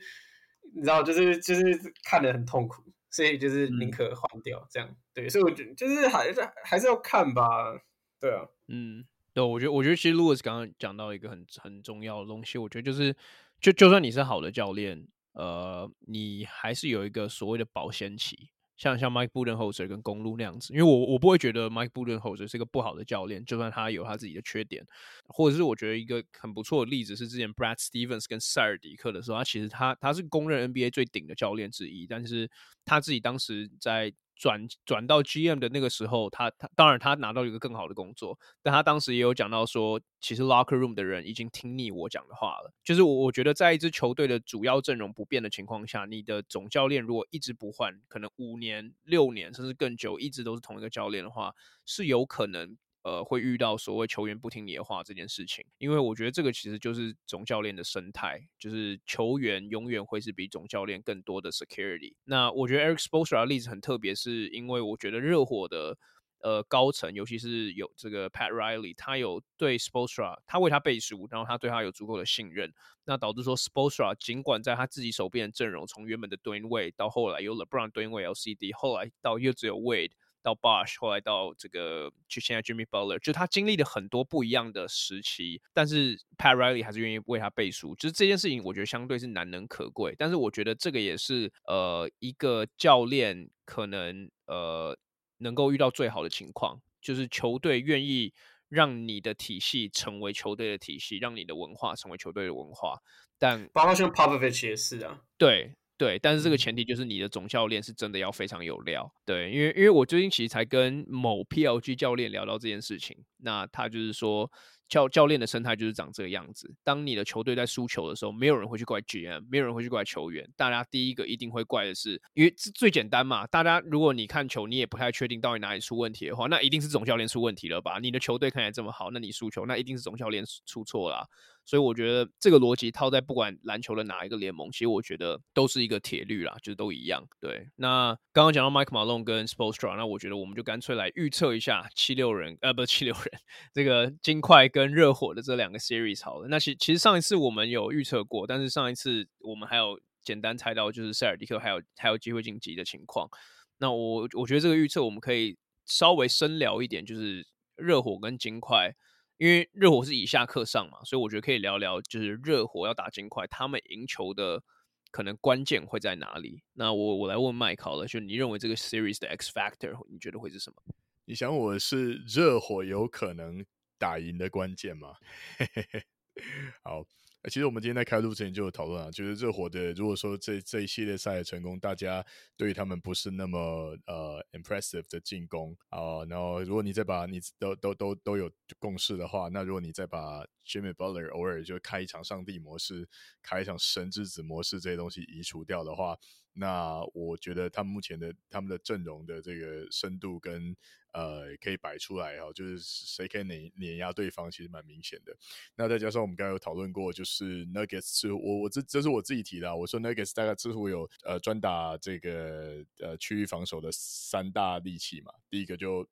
你知道，就是就是看得很痛苦，所以就是宁可换掉、嗯、这样。对，所以我觉得就是还是还是要看吧。对啊，嗯，对，我觉得我觉得其实 Louis 刚刚讲到一个很很重要的东西，我觉得就是。就就算你是好的教练，呃，你还是有一个所谓的保鲜期，像像 Mike Budenholzer 跟公路那样子。因为我我不会觉得 Mike Budenholzer 是一个不好的教练，就算他有他自己的缺点，或者是我觉得一个很不错的例子是之前 Brad Stevens 跟塞尔迪克的时候，他其实他他是公认 NBA 最顶的教练之一，但是他自己当时在。转转到 GM 的那个时候，他他当然他拿到一个更好的工作，但他当时也有讲到说，其实 locker room 的人已经听腻我讲的话了。就是我我觉得在一支球队的主要阵容不变的情况下，你的总教练如果一直不换，可能五年、六年甚至更久，一直都是同一个教练的话，是有可能。呃，会遇到所谓球员不听你的话这件事情，因为我觉得这个其实就是总教练的生态，就是球员永远会是比总教练更多的 security。那我觉得 Eric Spoelstra 的例子很特别，是因为我觉得热火的呃高层，尤其是有这个 Pat Riley，他有对 Spoelstra，他为他背书，然后他对他有足够的信任，那导致说 Spoelstra 尽管在他自己手边的阵容，从原本的 Dwyane Wade 到后来有 LeBron、Dwyane Wade、LCD，后来到又只有 Wade。到 Bosh，后来到这个，就现在 Jimmy Butler，就他经历了很多不一样的时期，但是 Pat Riley 还是愿意为他背书，就是这件事情，我觉得相对是难能可贵。但是我觉得这个也是呃一个教练可能呃能够遇到最好的情况，就是球队愿意让你的体系成为球队的体系，让你的文化成为球队的文化。但包括像 Popovich 也是啊，对。对，但是这个前提就是你的总教练是真的要非常有料。对，因为因为我最近其实才跟某 PLG 教练聊到这件事情，那他就是说。教教练的生态就是长这个样子。当你的球队在输球的时候，没有人会去怪 GM，没有人会去怪球员。大家第一个一定会怪的是，因为这最简单嘛。大家如果你看球，你也不太确定到底哪里出问题的话，那一定是总教练出问题了吧？你的球队看起来这么好，那你输球，那一定是总教练出错啦。所以我觉得这个逻辑套在不管篮球的哪一个联盟，其实我觉得都是一个铁律啦，就是都一样。对，那刚刚讲到 Mike Malone 跟 Sports 那我觉得我们就干脆来预测一下七六人，呃，不是七六人，这个金块。跟热火的这两个 series 好了，那其其实上一次我们有预测过，但是上一次我们还有简单猜到就是塞尔迪克还有还有机会晋级的情况。那我我觉得这个预测我们可以稍微深聊一点，就是热火跟金块，因为热火是以下克上嘛，所以我觉得可以聊聊，就是热火要打金块，他们赢球的可能关键会在哪里？那我我来问麦考了，就你认为这个 series 的 X factor 你觉得会是什么？你想我是热火有可能？打赢的关键嘛，<laughs> 好。其实我们今天在开录之前就有讨论啊，就是热火的，如果说这这一系列赛的成功，大家对于他们不是那么呃 impressive 的进攻啊、然后如果你再把你都都都都有共识的话，那如果你再把 Jimmy Butler 偶尔就开一场上帝模式，开一场神之子模式这些东西移除掉的话，那我觉得他们目前的他们的阵容的这个深度跟呃可以摆出来哈，就是谁可以碾碾压对方，其实蛮明显的。那再加上我们刚刚有讨论过，就是 Nuggets 是我我这这是我自己提的，我说 Nuggets 大概似乎有呃专打这个呃区域防守的三大利器嘛，第一个就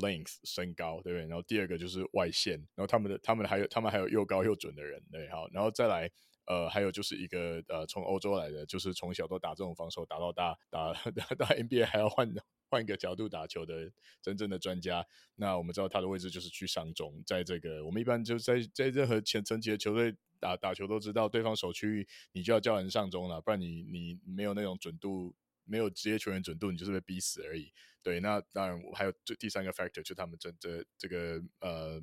length 身高对不对？然后第二个就是外线，然后他们的他们还有他们还有又高又准的人对，好，然后再来呃还有就是一个呃从欧洲来的，就是从小都打这种防守打到大，打 <laughs> 打打 NBA 还要换换一个角度打球的真正的专家，那我们知道他的位置就是去上中，在这个我们一般就在在任何前层级的球队。打打球都知道，对方守区域，你就要叫人上中了，不然你你没有那种准度，没有职业球员准度，你就是被逼死而已。对，那当然还有这第三个 factor，就他们这这这个呃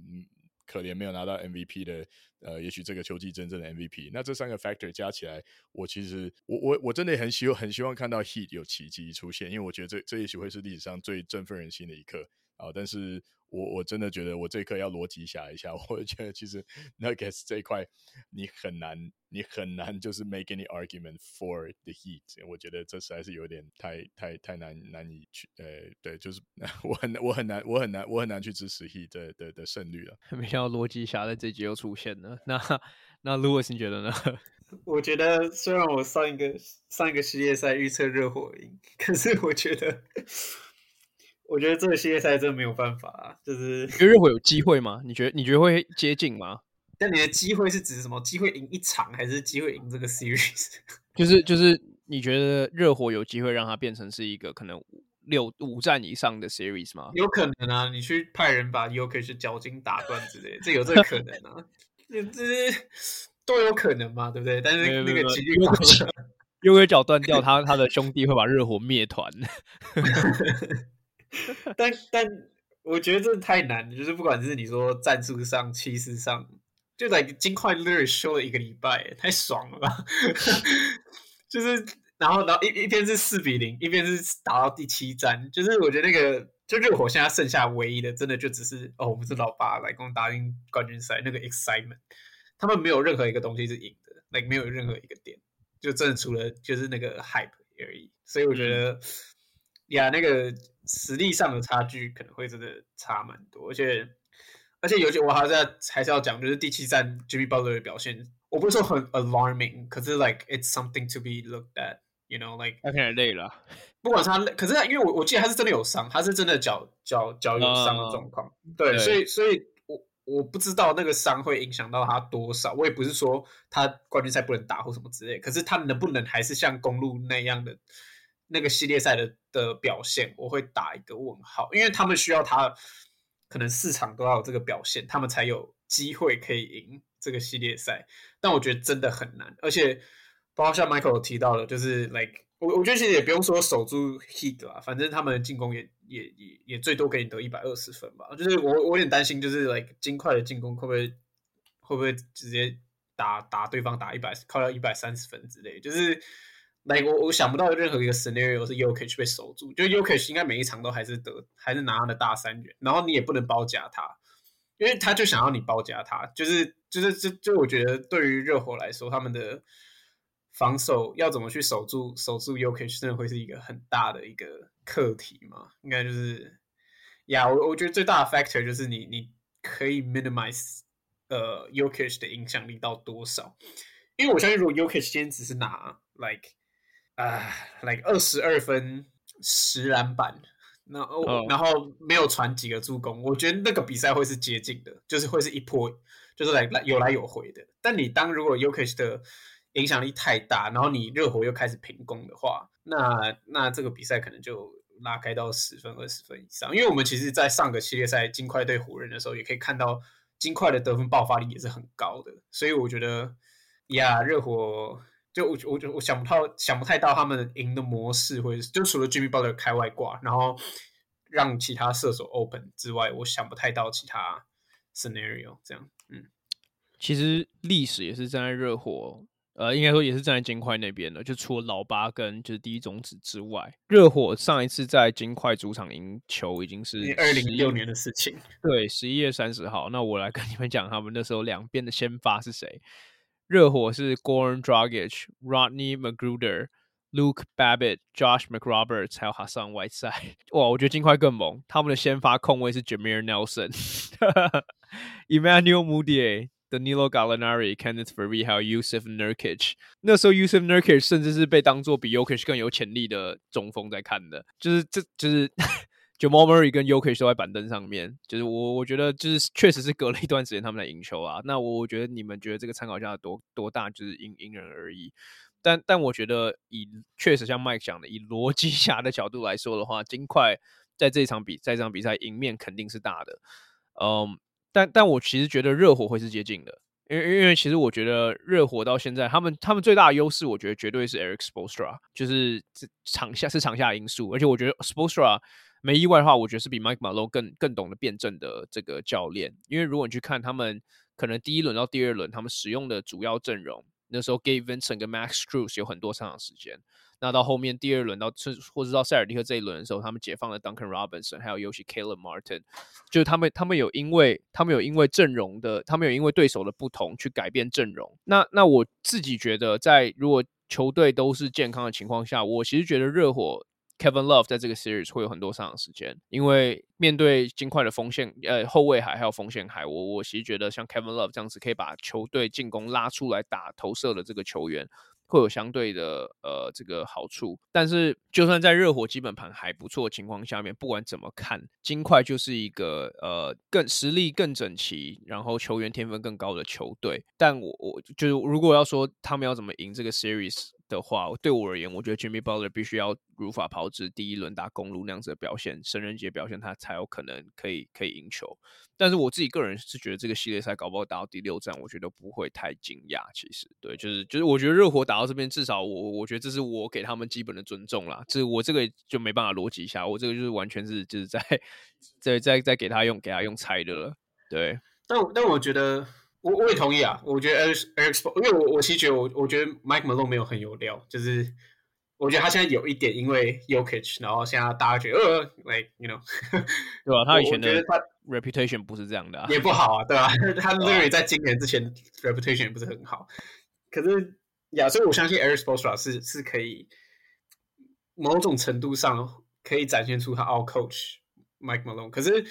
可怜没有拿到 MVP 的，呃，也许这个秋季真正的 MVP。那这三个 factor 加起来，我其实我我我真的很希望很希望看到 Heat 有奇迹出现，因为我觉得这这也许会是历史上最振奋人心的一刻。啊，但是。我我真的觉得我这一刻要逻辑想一下，<laughs> 我觉得其实 Nuggets 这一块你很难，你很难就是 make any argument for the Heat。我觉得这实在是有点太太太难难以去，呃，对，就是 <laughs> 我很我很难我很难我很难去支持 Heat 的的的胜率了。没想到逻辑侠在这集又出现了。那那 Louis 你觉得呢？<laughs> 我觉得虽然我上一个上一个系列赛预测热火赢，可是我觉得。我觉得这个系列赛真的没有办法啊，就是觉得热火有机会吗？你觉得你觉得会接近吗？<laughs> 但你的机会是指什么？机会赢一场，还是机会赢这个 series？<laughs> 就是就是你觉得热火有机会让它变成是一个可能六五战以上的 series 吗？有可能啊，你去派人把 Jokic 脚筋打断之类的，这有这个可能啊，<laughs> 这都有可能嘛，对不对？但是那个几率高，u k 脚断掉，他他的兄弟会把热火灭团。但但我觉得这太难了，就是不管是你说战术上、气势上，就在金块 literally 休了一个礼拜，太爽了吧！<laughs> 就是然后然后一一边是四比零，一边是打到第七战，就是我觉得那个就热火现在剩下唯一的，真的就只是哦，我们是老八来跟我打进冠军赛那个 excitement，他们没有任何一个东西是赢的，like 没有任何一个点，就真的除了就是那个 hype 而已，所以我觉得呀，那个。实力上的差距可能会真的差蛮多，而且而且尤其我还是要还是要讲，就是第七站 Jimmy Butler 的表现，我不是说很 alarming，可是 like it's something to be looked at，you know like 他太累了，不管是他累，可是他因为我我记得他是真的有伤，他是真的脚脚脚有伤的状况，uh, 对，对，所以所以我我不知道那个伤会影响到他多少，我也不是说他冠军赛不能打或什么之类，可是他能不能还是像公路那样的？那个系列赛的的表现，我会打一个问号，因为他们需要他可能四场都要有这个表现，他们才有机会可以赢这个系列赛。但我觉得真的很难，而且包括像 Michael 提到的，就是 like 我我觉得其实也不用说守住 Heat 啦，反正他们的进攻也也也也最多给你得一百二十分吧。就是我我有点担心，就是 like 金块的进攻会不会会不会直接打打对方打一百靠到一百三十分之类，就是。来，我我想不到任何一个 scenario 是 Jokic 被守住，就 Jokic 应该每一场都还是得，还是拿他的大三元，然后你也不能包夹他，因为他就想要你包夹他，就是就是就就我觉得对于热火来说，他们的防守要怎么去守住守住 Jokic，真的会是一个很大的一个课题嘛？应该就是呀，我我觉得最大的 factor 就是你你可以 minimize 呃 Jokic 的影响力到多少，因为我相信如果 Jokic 今天只是拿 like 啊，like 二十二分十篮板，然后、oh. 然后没有传几个助攻，我觉得那个比赛会是接近的，就是会是一波，就是来来有来有回的。但你当如果 Jokic 的影响力太大，然后你热火又开始平攻的话，那那这个比赛可能就拉开到十分二十分以上。因为我们其实，在上个系列赛金块对湖人的时候，也可以看到金块的得分爆发力也是很高的，所以我觉得呀，热火。就我我就我想不到想不太到他们赢的模式会就除了 Jimmy Butler 开外挂，然后让其他射手 open 之外，我想不太到其他 scenario 这样。嗯，其实历史也是站在热火，呃，应该说也是站在金块那边的。就除了老八跟就是第一种子之外，热火上一次在金块主场赢球已经是二零一六年的事情。对，十一月三十号。那我来跟你们讲，他们那时候两边的先发是谁？热火是 Goran Dragic、Rodney McGruder、Luke Babbitt、Josh McRoberts，还有 Hassan Whiteside。哇，我觉得金块更猛，他们的先发控卫是 Jameer Nelson、Emmanuel Mudiay、Danilo Gallinari、Kenneth Faried，还有 Yusuf Nurkic。那时候 Yusuf Nurkic 甚至是被当作比 Yokic 更有潜力的中锋在看的，就是这就是。Jamal Murray 跟 Jokic 都在板凳上面，就是我我觉得就是确实是隔了一段时间他们在赢球啊。那我我觉得你们觉得这个参考价多多大，就是因因人而异。但但我觉得以确实像 Mike 讲的，以逻辑侠的角度来说的话，金块在这场比在这场比赛赢面肯定是大的。嗯，但但我其实觉得热火会是接近的，因为因为其实我觉得热火到现在他们他们最大的优势，我觉得绝对是 Eric Spostra，就是场下是场下因素，而且我觉得 Spolstra。没意外的话，我觉得是比 Mike Malone 更更懂得辩证的这个教练。因为如果你去看他们可能第一轮到第二轮他们使用的主要阵容，那时候 Gabe Vincent 跟 Max Strus 有很多上场时间。那到后面第二轮到甚或者到塞尔蒂克这一轮的时候，他们解放了 Duncan Robinson，还有尤其 Caleb Martin，就是他们他们有因为他们有因为阵容的，他们有因为对手的不同去改变阵容。那那我自己觉得，在如果球队都是健康的情况下，我其实觉得热火。Kevin Love 在这个 series 会有很多上场时间，因为面对金块的锋线，呃，后卫海还有锋线海，我我其实觉得像 Kevin Love 这样子可以把球队进攻拉出来打投射的这个球员，会有相对的呃这个好处。但是就算在热火基本盘还不错的情况下面，不管怎么看，金块就是一个呃更实力更整齐，然后球员天分更高的球队。但我我就是如果要说他们要怎么赢这个 series。的话，对我而言，我觉得 Jimmy Butler 必须要如法炮制，第一轮打公路那样子的表现，神人节表现，他才有可能可以可以赢球。但是我自己个人是觉得这个系列赛搞不好打到第六战，我觉得不会太惊讶。其实，对，就是就是，我觉得热火打到这边，至少我我觉得这是我给他们基本的尊重啦。这我这个就没办法逻辑一下，我这个就是完全是就是在在在在给他用给他用猜的了。对，但但我觉得。我我也同意啊，我觉得 Eric 因为我我其实觉得我我觉得 Mike Malone 没有很有料，就是我觉得他现在有一点因为 Jokic，然后现在大家觉得呃，like you know，<laughs> 对吧、啊？他以前的 reputation 不是这样的、啊，也不好啊，对吧、<laughs> 啊？他 literally 在今年之前 reputation 也不是很好，可是呀，所以我相信 Eric Spoelstra 是是可以某种程度上可以展现出他 out coach Mike Malone，可是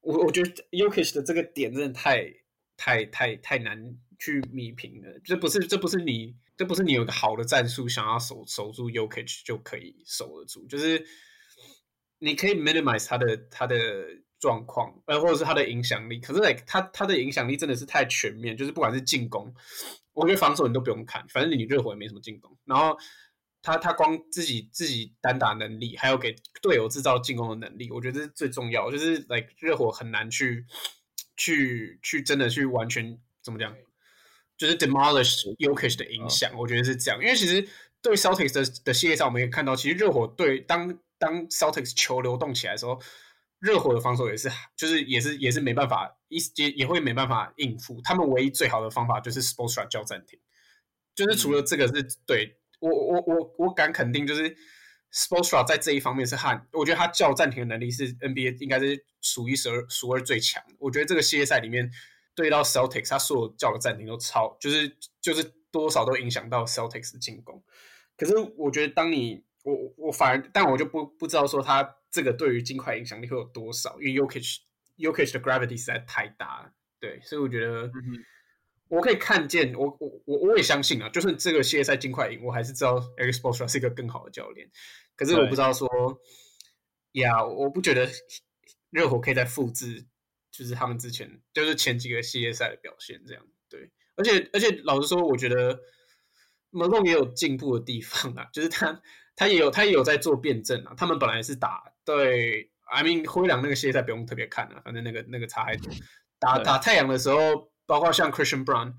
我我觉得 Jokic 的这个点真的太。太太太难去弭平了，这不是这不是你这不是你有个好的战术想要守守住 Jokic 就可以守得住，就是你可以 minimize 他的他的状况，呃，或者是他的影响力。可是 like 他他的影响力真的是太全面，就是不管是进攻，我觉得防守你都不用看，反正你热火也没什么进攻。然后他他光自己自己单打能力，还有给队友制造进攻的能力，我觉得这是最重要。就是 like 热火很难去。去去真的去完全怎么讲，就是 demolish Yokish 的影响，我觉得是这样。因为其实对 Celtics 的的系列赛，我们也看到，其实热火队当当 Celtics 球流动起来的时候，热火的防守也是就是也是也是没办法一也也会没办法应付。他们唯一最好的方法就是 s p o r t s t r a 叫暂停，就是除了这个是、嗯、对我我我我敢肯定，就是 Spoelstra 在这一方面是和，我觉得他叫暂停的能力是 NBA 应该是。数一数二，数二最强。我觉得这个系列赛里面对到 Celtics，他所有叫的暂停都超，就是就是多少都影响到 Celtics 的进攻。可是我觉得，当你我我反而，但我就不不知道说他这个对于金块影响力会有多少，因为 Jokic Jokic 的 gravity 实在太大了。对，所以我觉得我可以看见，我我我我也相信啊，就算这个系列赛金块赢，我还是知道 Spoelstra 是一个更好的教练。可是我不知道说，呀，yeah, 我不觉得。热火可以再复制，就是他们之前就是前几个系列赛的表现，这样对。而且而且老实说，我觉得 Malone 也有进步的地方啊，<laughs> 就是他他也有他也有在做辩证啊。他们本来是打对，I mean 灰狼那个系列赛不用特别看了，反正那个那个差还多。打打太阳的时候，包括像 Christian Brown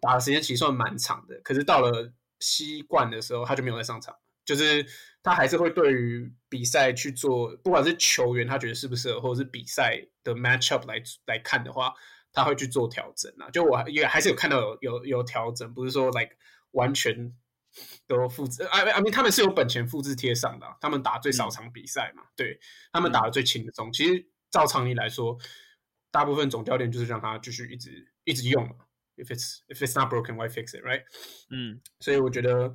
打的时间其实算蛮长的，可是到了西冠的时候，他就没有再上场，就是。他还是会对于比赛去做，不管是球员他觉得适不适合，或者是比赛的 matchup 来来看的话，他会去做调整啊。就我也还是有看到有有有调整，不是说 like 完全都复制。I I mean 他们是有本钱复制贴上的，他们打最少场比赛嘛，嗯、对他们打的最轻松。其实照常理来说，大部分总教练就是让他继续一直一直用嘛。If it's if it's not broken, why fix it, right？嗯，所以我觉得。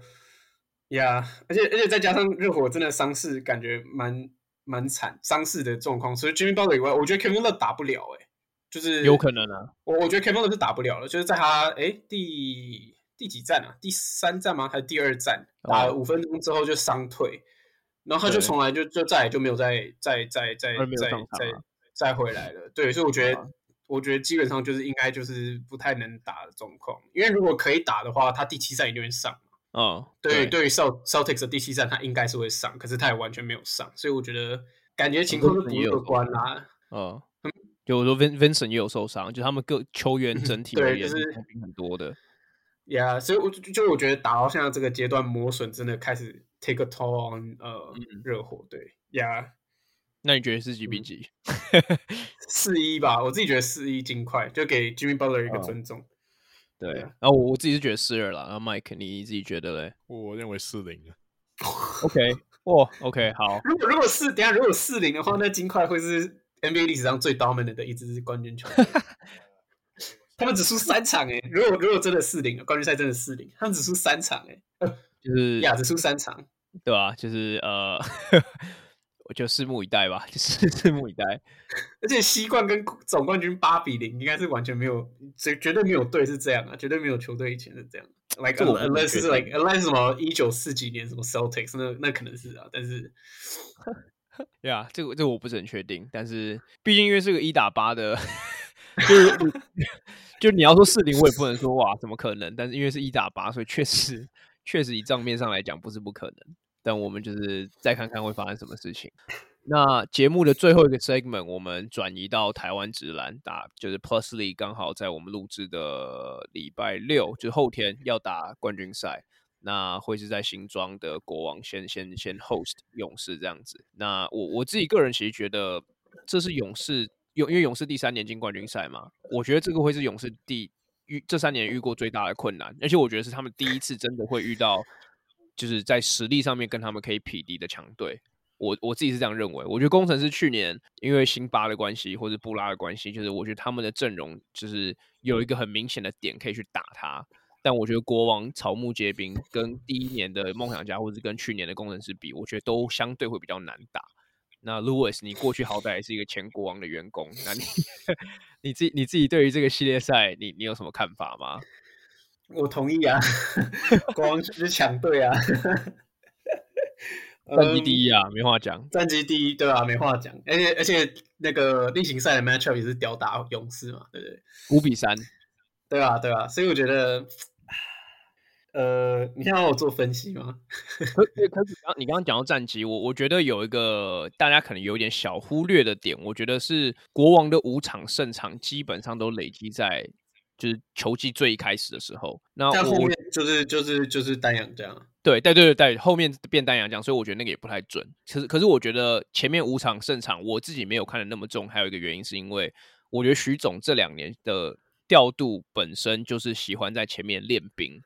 呀，yeah, 而且而且再加上热火真的伤势感觉蛮蛮惨，伤势的状况，所以 Jimmy Butler 以外，我觉得 Kevin Love 打不了诶、欸，就是有可能啊，我我觉得 Kevin Love 是打不了了，就是在他哎、欸、第第几站啊？第三站吗？还是第二站？打了五分钟之后就伤退，然后他就从来就就再也就没有再再再再再再再回来了。对，所以我觉得、啊、我觉得基本上就是应该就是不太能打的状况，因为如果可以打的话，他第七战一定会上。哦，对，对于 Celtics 的第七战，他应该是会上，可是他也完全没有上，所以我觉得感觉情况是不乐观啦。哦，就我说 Vincent 也有受伤，就他们各球员整体而言是很多的。呀，所以我就我觉得打到现在这个阶段，磨损真的开始 take a toll on 呃热火队。呀，<laughs> 那你觉得是几比几？<laughs> 四一吧，我自己觉得四一金块，就给 Jimmy Butler 一个尊重。对，然后我我自己是觉得四二了，然后 Mike 你自己觉得嘞？我认为四零 OK，<laughs> 哇，OK，好。如果如果是等下如果四零的话，那金块会是 NBA 历史上最 dominant 的一支冠军球队。<laughs> 他们只输三场哎，如果如果真的四零，冠军赛真的四零，他们只输三场哎，就是呀，只输三场，对吧、啊？就是呃。我就拭目以待吧，<laughs> 就是拭目以待。<laughs> 而且西冠跟总冠军八比零，应该是完全没有，绝绝对没有队是这样啊，绝对没有球队以前是这样。Like unless 是 like unless 什么一九四几年什么 Celtics，那那可能是啊，但是，对啊，这个这个我不是很确定。但是毕竟因为是个一打八的，<laughs> 就是就你要说四零，我也不能说哇，怎么可能？但是因为是一打八，所以确实确实以账面上来讲，不是不可能。但我们就是再看看会发生什么事情。那节目的最后一个 segment，我们转移到台湾直篮打，就是 Plusly 刚好在我们录制的礼拜六，就是后天要打冠军赛。那会是在新庄的国王先先先 host 勇士这样子。那我我自己个人其实觉得，这是勇士勇，因为勇士第三年进冠军赛嘛，我觉得这个会是勇士第遇这三年遇过最大的困难，而且我觉得是他们第一次真的会遇到。就是在实力上面跟他们可以匹敌的强队，我我自己是这样认为。我觉得工程师去年因为辛巴的关系或者布拉的关系，就是我觉得他们的阵容就是有一个很明显的点可以去打他。但我觉得国王草木皆兵，跟第一年的梦想家或者跟去年的工程师比，我觉得都相对会比较难打。那 Louis，你过去好歹也是一个前国王的员工，那你 <laughs> 你自己你自己对于这个系列赛，你你有什么看法吗？我同意啊，<laughs> 国王是强队啊，<laughs> 战绩第一啊，没话讲。战绩第一，对啊，没话讲。而且而且那个例行赛的 matchup 也是吊打勇士嘛，对不对？五比三，对啊，对啊。所以我觉得，呃，你想让我做分析吗？<laughs> 可可可是刚你刚刚讲到战绩，我我觉得有一个大家可能有点小忽略的点，我觉得是国王的五场胜场基本上都累积在。就是球季最一开始的时候，那我后面就是就是就是丹阳这样，对对对对，后面变丹阳这样，所以我觉得那个也不太准。可是可是我觉得前面五场胜场，我自己没有看的那么重。还有一个原因是因为我觉得徐总这两年的调度本身就是喜欢在前面练兵，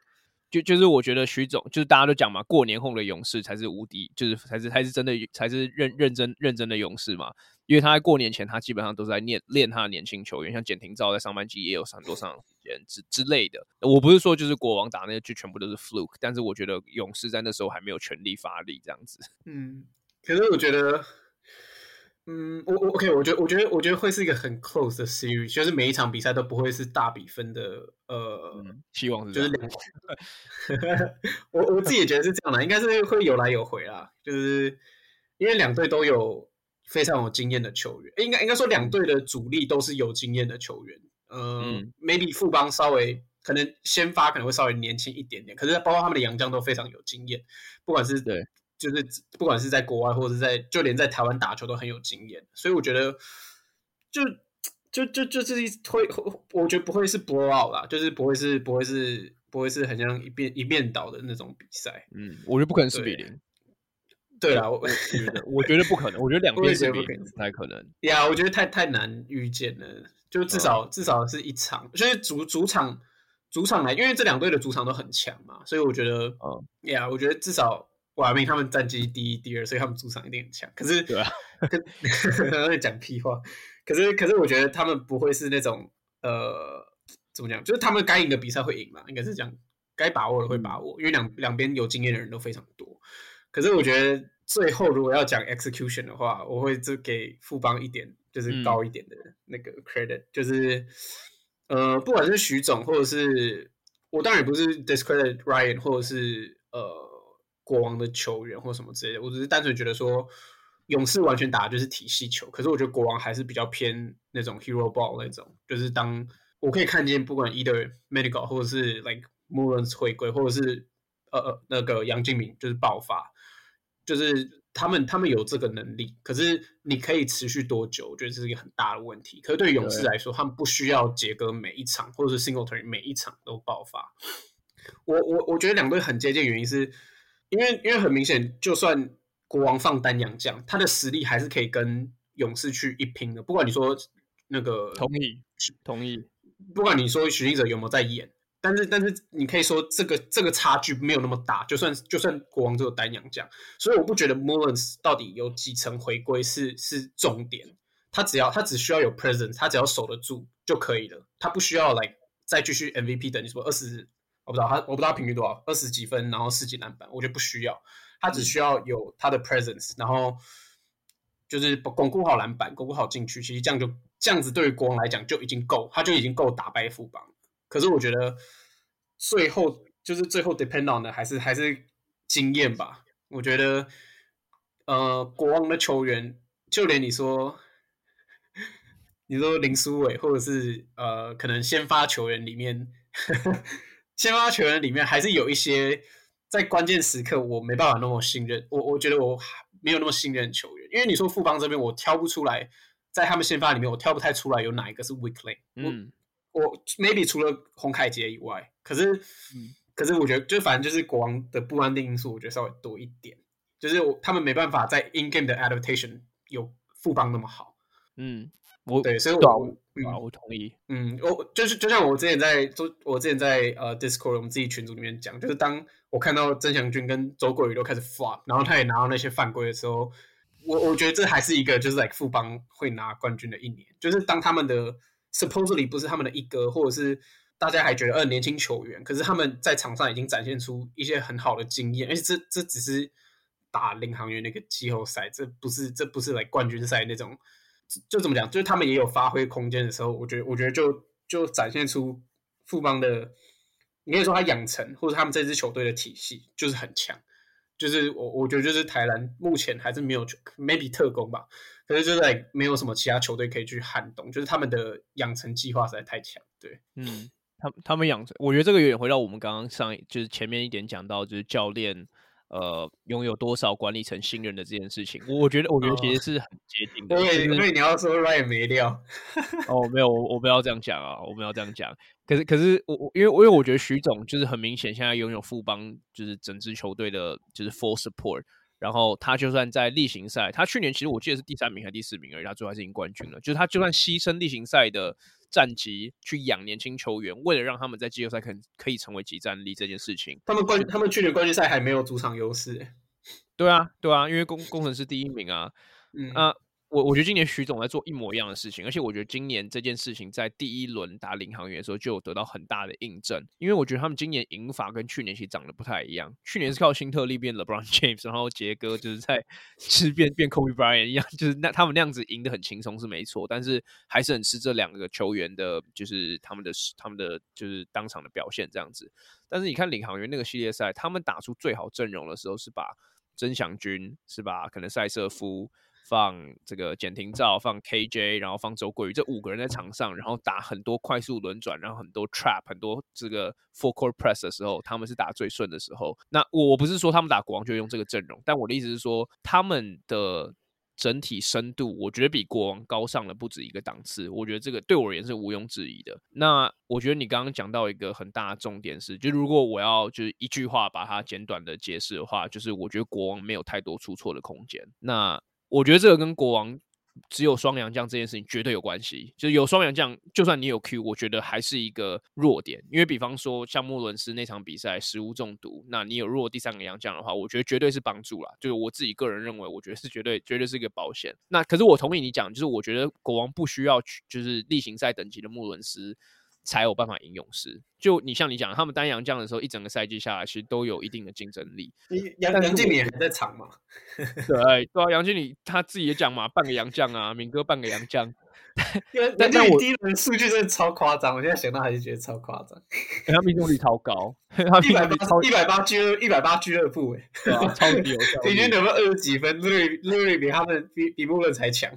就就是我觉得徐总就是大家都讲嘛，过年后的勇士才是无敌，就是才是才是真的才是认认真认真的勇士嘛。因为他在过年前，他基本上都是在练练他的年轻球员，像简廷照在上半季也有很多上场时间之之类的。我不是说就是国王打那些就全部都是 fluke，但是我觉得勇士在那时候还没有全力发力这样子。嗯，可是我觉得，嗯，我我 OK，我觉得我觉得我觉得会是一个很 close 的 series，就是每一场比赛都不会是大比分的。呃，嗯、希望是就是两，<laughs> 我我自己也觉得是这样的，应该是会有来有回啦，就是因为两队都有。非常有经验的球员，应该应该说两队的主力都是有经验的球员。呃、嗯，maybe 富邦稍微可能先发可能会稍微年轻一点点，可是包括他们的洋将都非常有经验，不管是对，就是不管是在国外或者是在就连在台湾打球都很有经验，所以我觉得就就就就是一会，我觉得不会是 blow 啦，就是不会是不会是不会是很像一面一面倒的那种比赛。嗯，我觉得不可能是比零。对啊，我觉得我觉得不可能，我觉得两边是不太可能。呀，yeah, 我觉得太太难预见了，就至少、嗯、至少是一场，所以主主场主场来，因为这两队的主场都很强嘛，所以我觉得，嗯，呀我觉得至少我还没他们战绩第一、第二，所以他们主场一定很强。可是，对啊，跟 <laughs> 讲屁话。可是，可是我觉得他们不会是那种呃，怎么讲？就是他们该赢的比赛会赢嘛，应该是这样，该把握的会把握，嗯、因为两两边有经验的人都非常多。可是我觉得最后如果要讲 execution 的话，我会就给富邦一点，就是高一点的那个 credit，、嗯、就是呃，不管是徐总，或者是我当然也不是 discredit Ryan，或者是呃国王的球员或什么之类的，我只是单纯觉得说勇士完全打的就是体系球，可是我觉得国王还是比较偏那种 hero ball 那种，就是当我可以看见不管 either Medical 或者是 like Mullins 回归，或者是呃呃那个杨敬敏就是爆发。就是他们，他们有这个能力，可是你可以持续多久？我觉得这是一个很大的问题。可是对勇士来说，他们不需要杰哥每一场，或者是 Singletary 每一场都爆发。我我我觉得两队很接近，原因是因为因为很明显，就算国王放单阳将，他的实力还是可以跟勇士去一拼的。不管你说那个同意同意，不管你说许晋哲有没有在演，但是但是你可以说这个这个差距没有那么大，就算就算国王只有单阳将，所以我不觉得 Mullins 到底有几层回归是是重点，他只要他只需要有 presence，他只要守得住就可以了，他不需要来再继续 MVP 等级说二十，我不知道他我不知道他平均多少，二十几分，然后十几篮板，我觉得不需要，他只需要有他的 presence，然后就是巩固好篮板，巩固好禁区，其实这样就这样子对于国王来讲就已经够，他就已经够打败富邦。可是我觉得最后就是最后 depend on 的还是还是经验吧。我觉得呃，国王的球员，就连你说你说林书伟，或者是呃，可能先发球员里面，<laughs> 先发球员里面还是有一些在关键时刻我没办法那么信任。我我觉得我没有那么信任球员，因为你说富邦这边我挑不出来，在他们先发里面我挑不太出来有哪一个是 weak link。嗯。我 maybe 除了洪凯杰以外，可是，嗯、可是我觉得就反正就是国王的不安定因素，我觉得稍微多一点，就是他们没办法在 in game 的 adaptation 有富邦那么好。嗯，我对，所以我啊，嗯、我同意。嗯，我就是就像我之前在周，我之前在呃 Discord 我们自己群组里面讲，就是当我看到曾祥军跟周国宇都开始 flop，然后他也拿到那些犯规的时候，我我觉得这还是一个就是 like 富邦会拿冠军的一年，就是当他们的。Supposedly 不是他们的一哥，或者是大家还觉得呃年轻球员，可是他们在场上已经展现出一些很好的经验，而且这这只是打领航员那个季后赛，这不是这不是来冠军赛那种，就怎么讲，就是他们也有发挥空间的时候，我觉得我觉得就就展现出富邦的，你可以说他养成或者他们这支球队的体系就是很强。就是我，我觉得就是台篮目前还是没有，maybe 特工吧，可是就在没有什么其他球队可以去撼动，就是他们的养成计划实在太强。对，嗯，他他们养成，我觉得这个有点回到我们刚刚上，就是前面一点讲到，就是教练。呃，拥有多少管理层信任的这件事情，我觉得，我觉得其实是很接近的。对，因为你要说 Ryan 没料。哦，没有，我我不要这样讲啊，我不要这样讲。可是，可是我我因为因为我觉得徐总就是很明显，现在拥有富邦就是整支球队的就是 full support。然后他就算在例行赛，他去年其实我记得是第三名还是第四名而已，他最后还是赢冠军了。就是他就算牺牲例行赛的战绩去养年轻球员，为了让他们在季后赛可可以成为集战力这件事情，他们冠他们去年冠军赛还没有主场优势。对啊，对啊，因为工工程师第一名啊，嗯啊。我我觉得今年许总在做一模一样的事情，而且我觉得今年这件事情在第一轮打领航员的时候就有得到很大的印证，因为我觉得他们今年赢法跟去年其实长得不太一样。去年是靠辛特利变 LeBron James，然后杰哥就是在 <laughs> 吃变变 Kobe Bryant 一样，就是那他们那样子赢得很轻松是没错，但是还是很吃这两个球员的，就是他们的他们的就是当场的表现这样子。但是你看领航员那个系列赛，他们打出最好阵容的时候是把曾祥军是吧？可能赛瑟夫。放这个简廷照，放 KJ，然后放周桂宇，这五个人在场上，然后打很多快速轮转，然后很多 trap，很多这个 four core press 的时候，他们是打最顺的时候。那我不是说他们打国王就用这个阵容，但我的意思是说，他们的整体深度，我觉得比国王高上了不止一个档次。我觉得这个对我而言是毋庸置疑的。那我觉得你刚刚讲到一个很大的重点是，就如果我要就是一句话把它简短的解释的话，就是我觉得国王没有太多出错的空间。那我觉得这个跟国王只有双洋将这件事情绝对有关系。就是有双洋将，就算你有 Q，我觉得还是一个弱点。因为比方说像穆伦斯那场比赛食物中毒，那你有弱第三个洋将的话，我觉得绝对是帮助啦。就是我自己个人认为，我觉得是绝对绝对是一个保险。那可是我同意你讲，就是我觉得国王不需要去，就是例行赛等级的穆伦斯。才有办法赢勇士。就你像你讲，他们单杨将的时候，一整个赛季下来，其实都有一定的竞争力。杨杨经理还在场嘛？<laughs> 对对啊，杨经理他自己也讲嘛，半个杨将啊，敏哥半个杨将。杨经理第一轮数据真的超夸张，我现在想到还是觉得超夸张。<laughs> 他命中率超高，一百八一百八俱一百八俱乐部哎，超级有效，<laughs> 平均得分二十几分，瑞瑞比他们比比穆伦才强。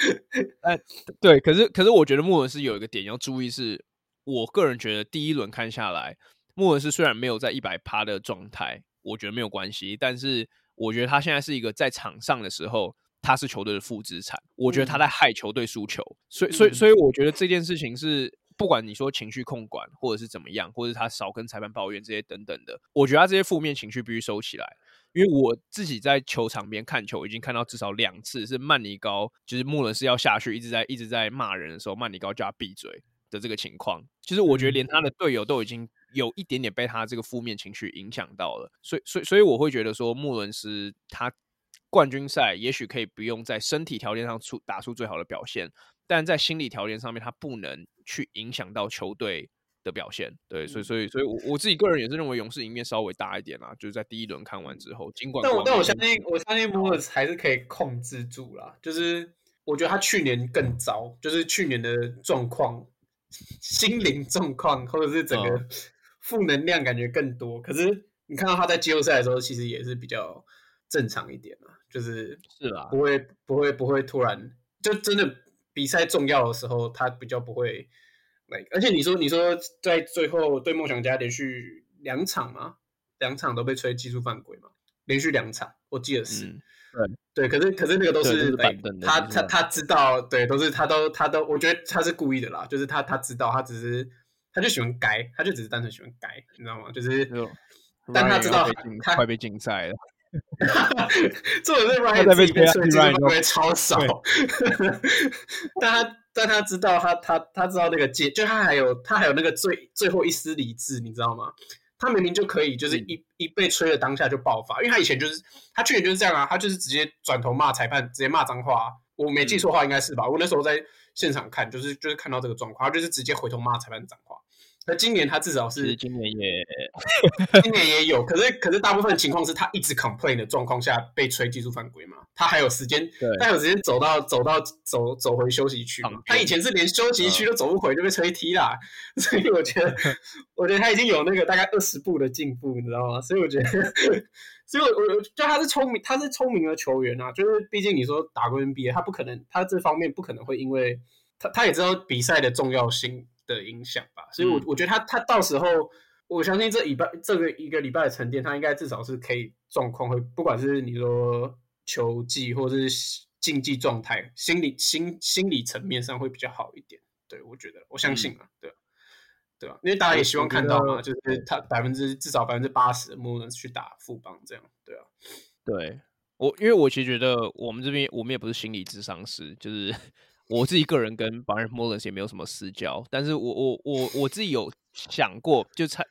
<laughs> 哎，对，可是可是我觉得穆伦是有一个点要注意是。我个人觉得第一轮看下来，穆伦是虽然没有在一百趴的状态，我觉得没有关系。但是我觉得他现在是一个在场上的时候，他是球队的负资产。我觉得他在害球队输球，所以所以所以我觉得这件事情是不管你说情绪控管或者是怎么样，或者是他少跟裁判抱怨这些等等的，我觉得他这些负面情绪必须收起来。因为我自己在球场边看球，已经看到至少两次是曼尼高，就是穆伦斯要下去一直在一直在骂人的时候，曼尼高叫他闭嘴。的这个情况。其实我觉得连他的队友都已经有一点点被他这个负面情绪影响到了，所以所以所以我会觉得说穆伦斯他冠军赛也许可以不用在身体条件上出打出最好的表现，但在心理条件上面他不能去影响到球队的表现。对，所以所以所以我我自己个人也是认为勇士赢面稍微大一点啦，就是在第一轮看完之后，尽管但我但我相信我相信穆伦斯还是可以控制住啦，就是我觉得他去年更糟，就是去年的状况。心灵状况，或者是整个负能量感觉更多。可是你看到他在季后赛的时候，其实也是比较正常一点嘛，就是是啊，不会不会不会突然就真的比赛重要的时候，他比较不会。而且你说你说在最后对梦想家连续两场嘛，两场都被吹技术犯规嘛，连续两场，我记得是。嗯对，可是可是那个都是，是他他他知道，对，都是他都他都，我觉得他是故意的啦，就是他他知道，他只是他就喜欢改，他就只是单纯喜欢改，你知道吗？就是，但他知道他快被禁赛了，<laughs> 这种是 Ryan 自己被吹进犯规超少，<laughs> 但他但他知道他他他知道那个界，就他还有他还有那个最最后一丝理智，你知道吗？他明明就可以，就是一一被吹的当下就爆发，因为他以前就是他去年就是这样啊，他就是直接转头骂裁判，直接骂脏话啊。我没记错的话，应该是吧？我那时候在现场看，就是就是看到这个状况，他就是直接回头骂裁判脏话。那今年他至少是今年也 <laughs> 今年也有，可是可是大部分情况是他一直 complain 的状况下被吹技术犯规嘛，他还有时间，他有时间走到走到走走回休息区嘛，他以前是连休息区都走不回就被吹踢啦，<laughs> 所以我觉得 <laughs> 我觉得他已经有那个大概二十步的进步，你知道吗？所以我觉得，所以我我就他是聪明，他是聪明的球员啊，就是毕竟你说打过 NBA，他不可能他这方面不可能会因为他他也知道比赛的重要性。的影响吧，所以我，我我觉得他他到时候，我相信这礼拜这个一个礼拜的沉淀，他应该至少是可以状况会，不管是你说球技或者是竞技状态，心理心心理层面上会比较好一点。对，我觉得我相信啊，对，对吧？因为大家也希望看到嘛，就是他百分之至少百分之八十的穆伦去打副帮这样，对啊，对我，因为我其实觉得我们这边我们也不是心理智商师，就是。我自己个人跟 Bryan Mullins 也没有什么私交，但是我我我我自己有想过，就猜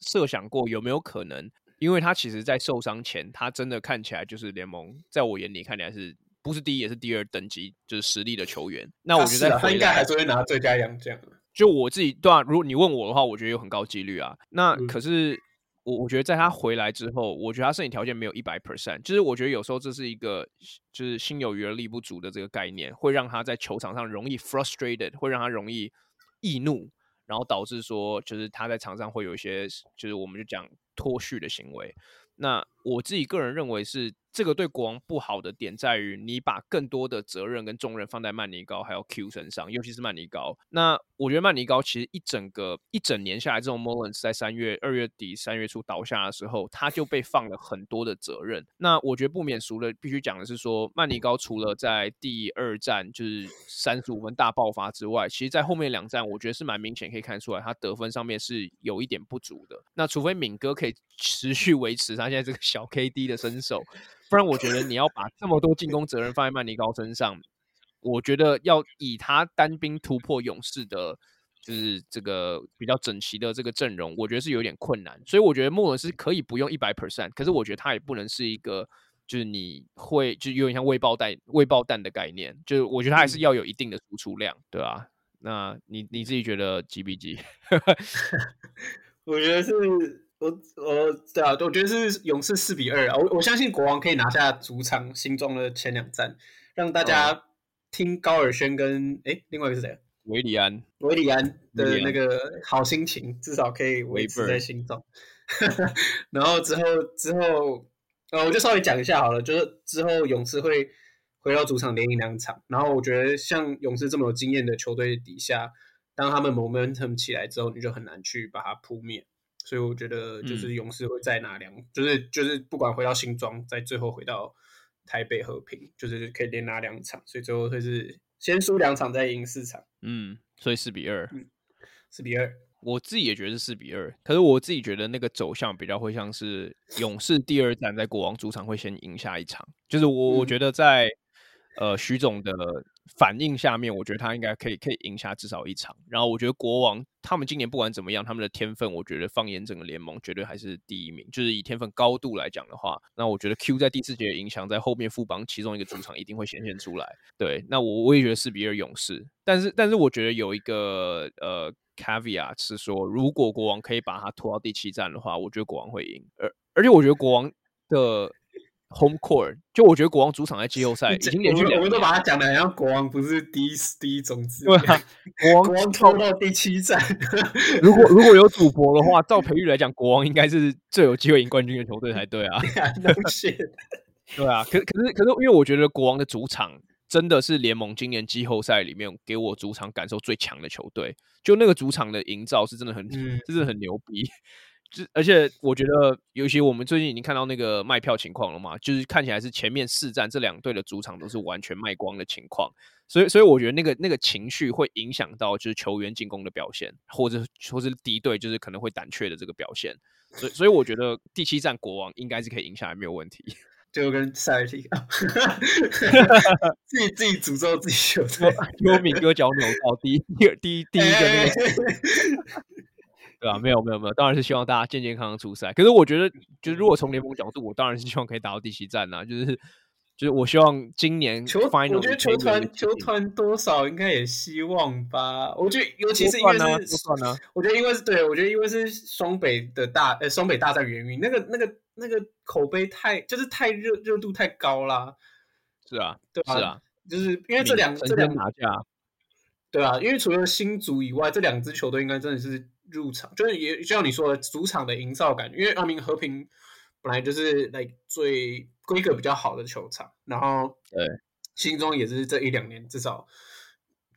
设想过有没有可能，因为他其实，在受伤前，他真的看起来就是联盟在我眼里看起来是不是第一也是第二等级，就是实力的球员。那我觉得他，他应该还是会拿最佳洋将。就我自己对啊，如果你问我的话，我觉得有很高几率啊。那可是。我我觉得在他回来之后，我觉得他身体条件没有一百 percent，就是我觉得有时候这是一个就是心有余而力不足的这个概念，会让他在球场上容易 frustrated，会让他容易易怒，然后导致说就是他在场上会有一些就是我们就讲脱序的行为。那我自己个人认为是。这个对国王不好的点在于，你把更多的责任跟重任放在曼尼高还有 Q 身上，尤其是曼尼高。那我觉得曼尼高其实一整个一整年下来，这种 Mullins 在三月二月底三月初倒下的时候，他就被放了很多的责任。那我觉得不免俗的，必须讲的是说，曼尼高除了在第二战就是三十五分大爆发之外，其实在后面两战，我觉得是蛮明显可以看出来，他得分上面是有一点不足的。那除非敏哥可以持续维持他现在这个小 KD 的身手。不然，我觉得你要把这么多进攻责任放在曼尼高身上，我觉得要以他单兵突破勇士的，就是这个比较整齐的这个阵容，我觉得是有点困难。所以我觉得莫伦斯可以不用一百 percent，可是我觉得他也不能是一个，就是你会就有点像未爆弹、未爆弹的概念。就是我觉得他还是要有一定的输出量，对吧、啊？那你你自己觉得几比几？<laughs> 我觉得是。我我对啊，我觉得是勇士四比二啊，我我相信国王可以拿下主场心中的前两战，让大家听高尔宣跟哎、欸，另外一个是谁？韦里安，韦里安的那个好心情，至少可以维持在心中。<laughs> 然后之后之后，呃，我就稍微讲一下好了，就是之后勇士会回到主场连赢两场，然后我觉得像勇士这么有经验的球队底下，当他们 momentum 起来之后，你就很难去把它扑灭。所以我觉得就是勇士会再拿两、嗯，就是就是不管回到新庄，再最后回到台北和平，就是可以连拿两场，所以最后会是先输两场再赢四场。嗯，所以四比二，嗯，四比二，我自己也觉得是四比二，可是我自己觉得那个走向比较会像是勇士第二站在国王主场会先赢下一场，就是我我觉得在呃徐总的反应下面，我觉得他应该可以可以赢下至少一场。然后我觉得国王他们今年不管怎么样，他们的天分，我觉得放眼整个联盟绝对还是第一名。就是以天分高度来讲的话，那我觉得 Q 在第四节的影响，在后面富邦其中一个主场一定会显现出来。对，那我我也觉得四比二勇士，但是但是我觉得有一个呃 caveat 是说，如果国王可以把他拖到第七战的话，我觉得国王会赢。而而且我觉得国王的。Home court，就我觉得国王主场在季后赛已经连续两，我们都把它讲的好像国王不是第一第一种子，对啊，国王国王拖到第七战。如果如果有赌博的话，照培育来讲，国王应该是最有机会赢冠军的球队才对啊。<laughs> <laughs> 对啊，可可是可是，因为我觉得国王的主场真的是联盟今年季后赛里面给我主场感受最强的球队，就那个主场的营造是真的很，嗯、真的很牛逼。而且我觉得，尤其我们最近已经看到那个卖票情况了嘛，就是看起来是前面四战这两队的主场都是完全卖光的情况，所以所以我觉得那个那个情绪会影响到就是球员进攻的表现，或者或是敌队就是可能会胆怯的这个表现，所以所以我觉得第七战国王应该是可以赢下来没有问题，<laughs> 就跟赛尔提克，<laughs> 自己自己诅咒自己球队，因为敏哥脚扭到第一第第第一个那个。<laughs> 对啊，没有没有没有，当然是希望大家健健康康出赛。可是我觉得，就是如果从联盟角度，我当然是希望可以打到第七战呐、啊。就是就是，我希望今年球，我觉得球团球团多少应该也希望吧。我觉得尤其是因为是，我觉得因为是对，我觉得因为是双北的大呃双北大战原因，那个那个那个口碑太就是太热热度太高啦。是啊，对啊，是啊，就是因为这两这两拿下，对啊，因为除了新竹以外，这两支球队应该真的是。入场就是也就像你说的主场的营造感，因为阿明和平本来就是来最规格比较好的球场，然后对。心中也是这一两年至少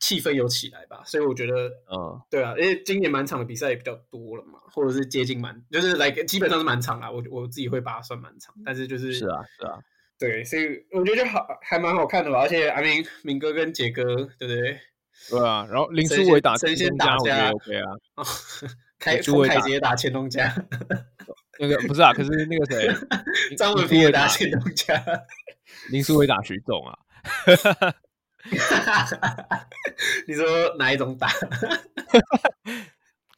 气氛有起来吧，所以我觉得嗯。对啊，因为今年满场的比赛也比较多了嘛，或者是接近满，就是来基本上是满场啦，我我自己会把它算满场，但是就是是啊是啊，对，所以我觉得就好还蛮好看的吧，而且阿明明哥跟杰哥对不对？对啊，然后林书伟打神仙打架，OK 啊，开朱凯杰打前东家，那个不是啊，可是那个谁，<laughs> 张文平也打前东家，林书伟打徐总啊，<laughs> 你说哪一种打？<laughs>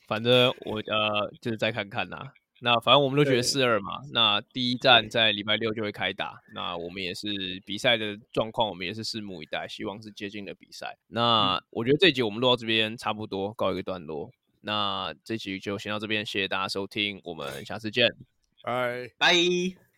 反正我呃就是再看看呐。那反正我们都觉得四二嘛。那第一站在礼拜六就会开打。那我们也是比赛的状况，我们也是拭目以待，希望是接近的比赛。那我觉得这一集我们录到这边差不多告一个段落。那这集就先到这边，谢谢大家收听，我们下次见，拜拜。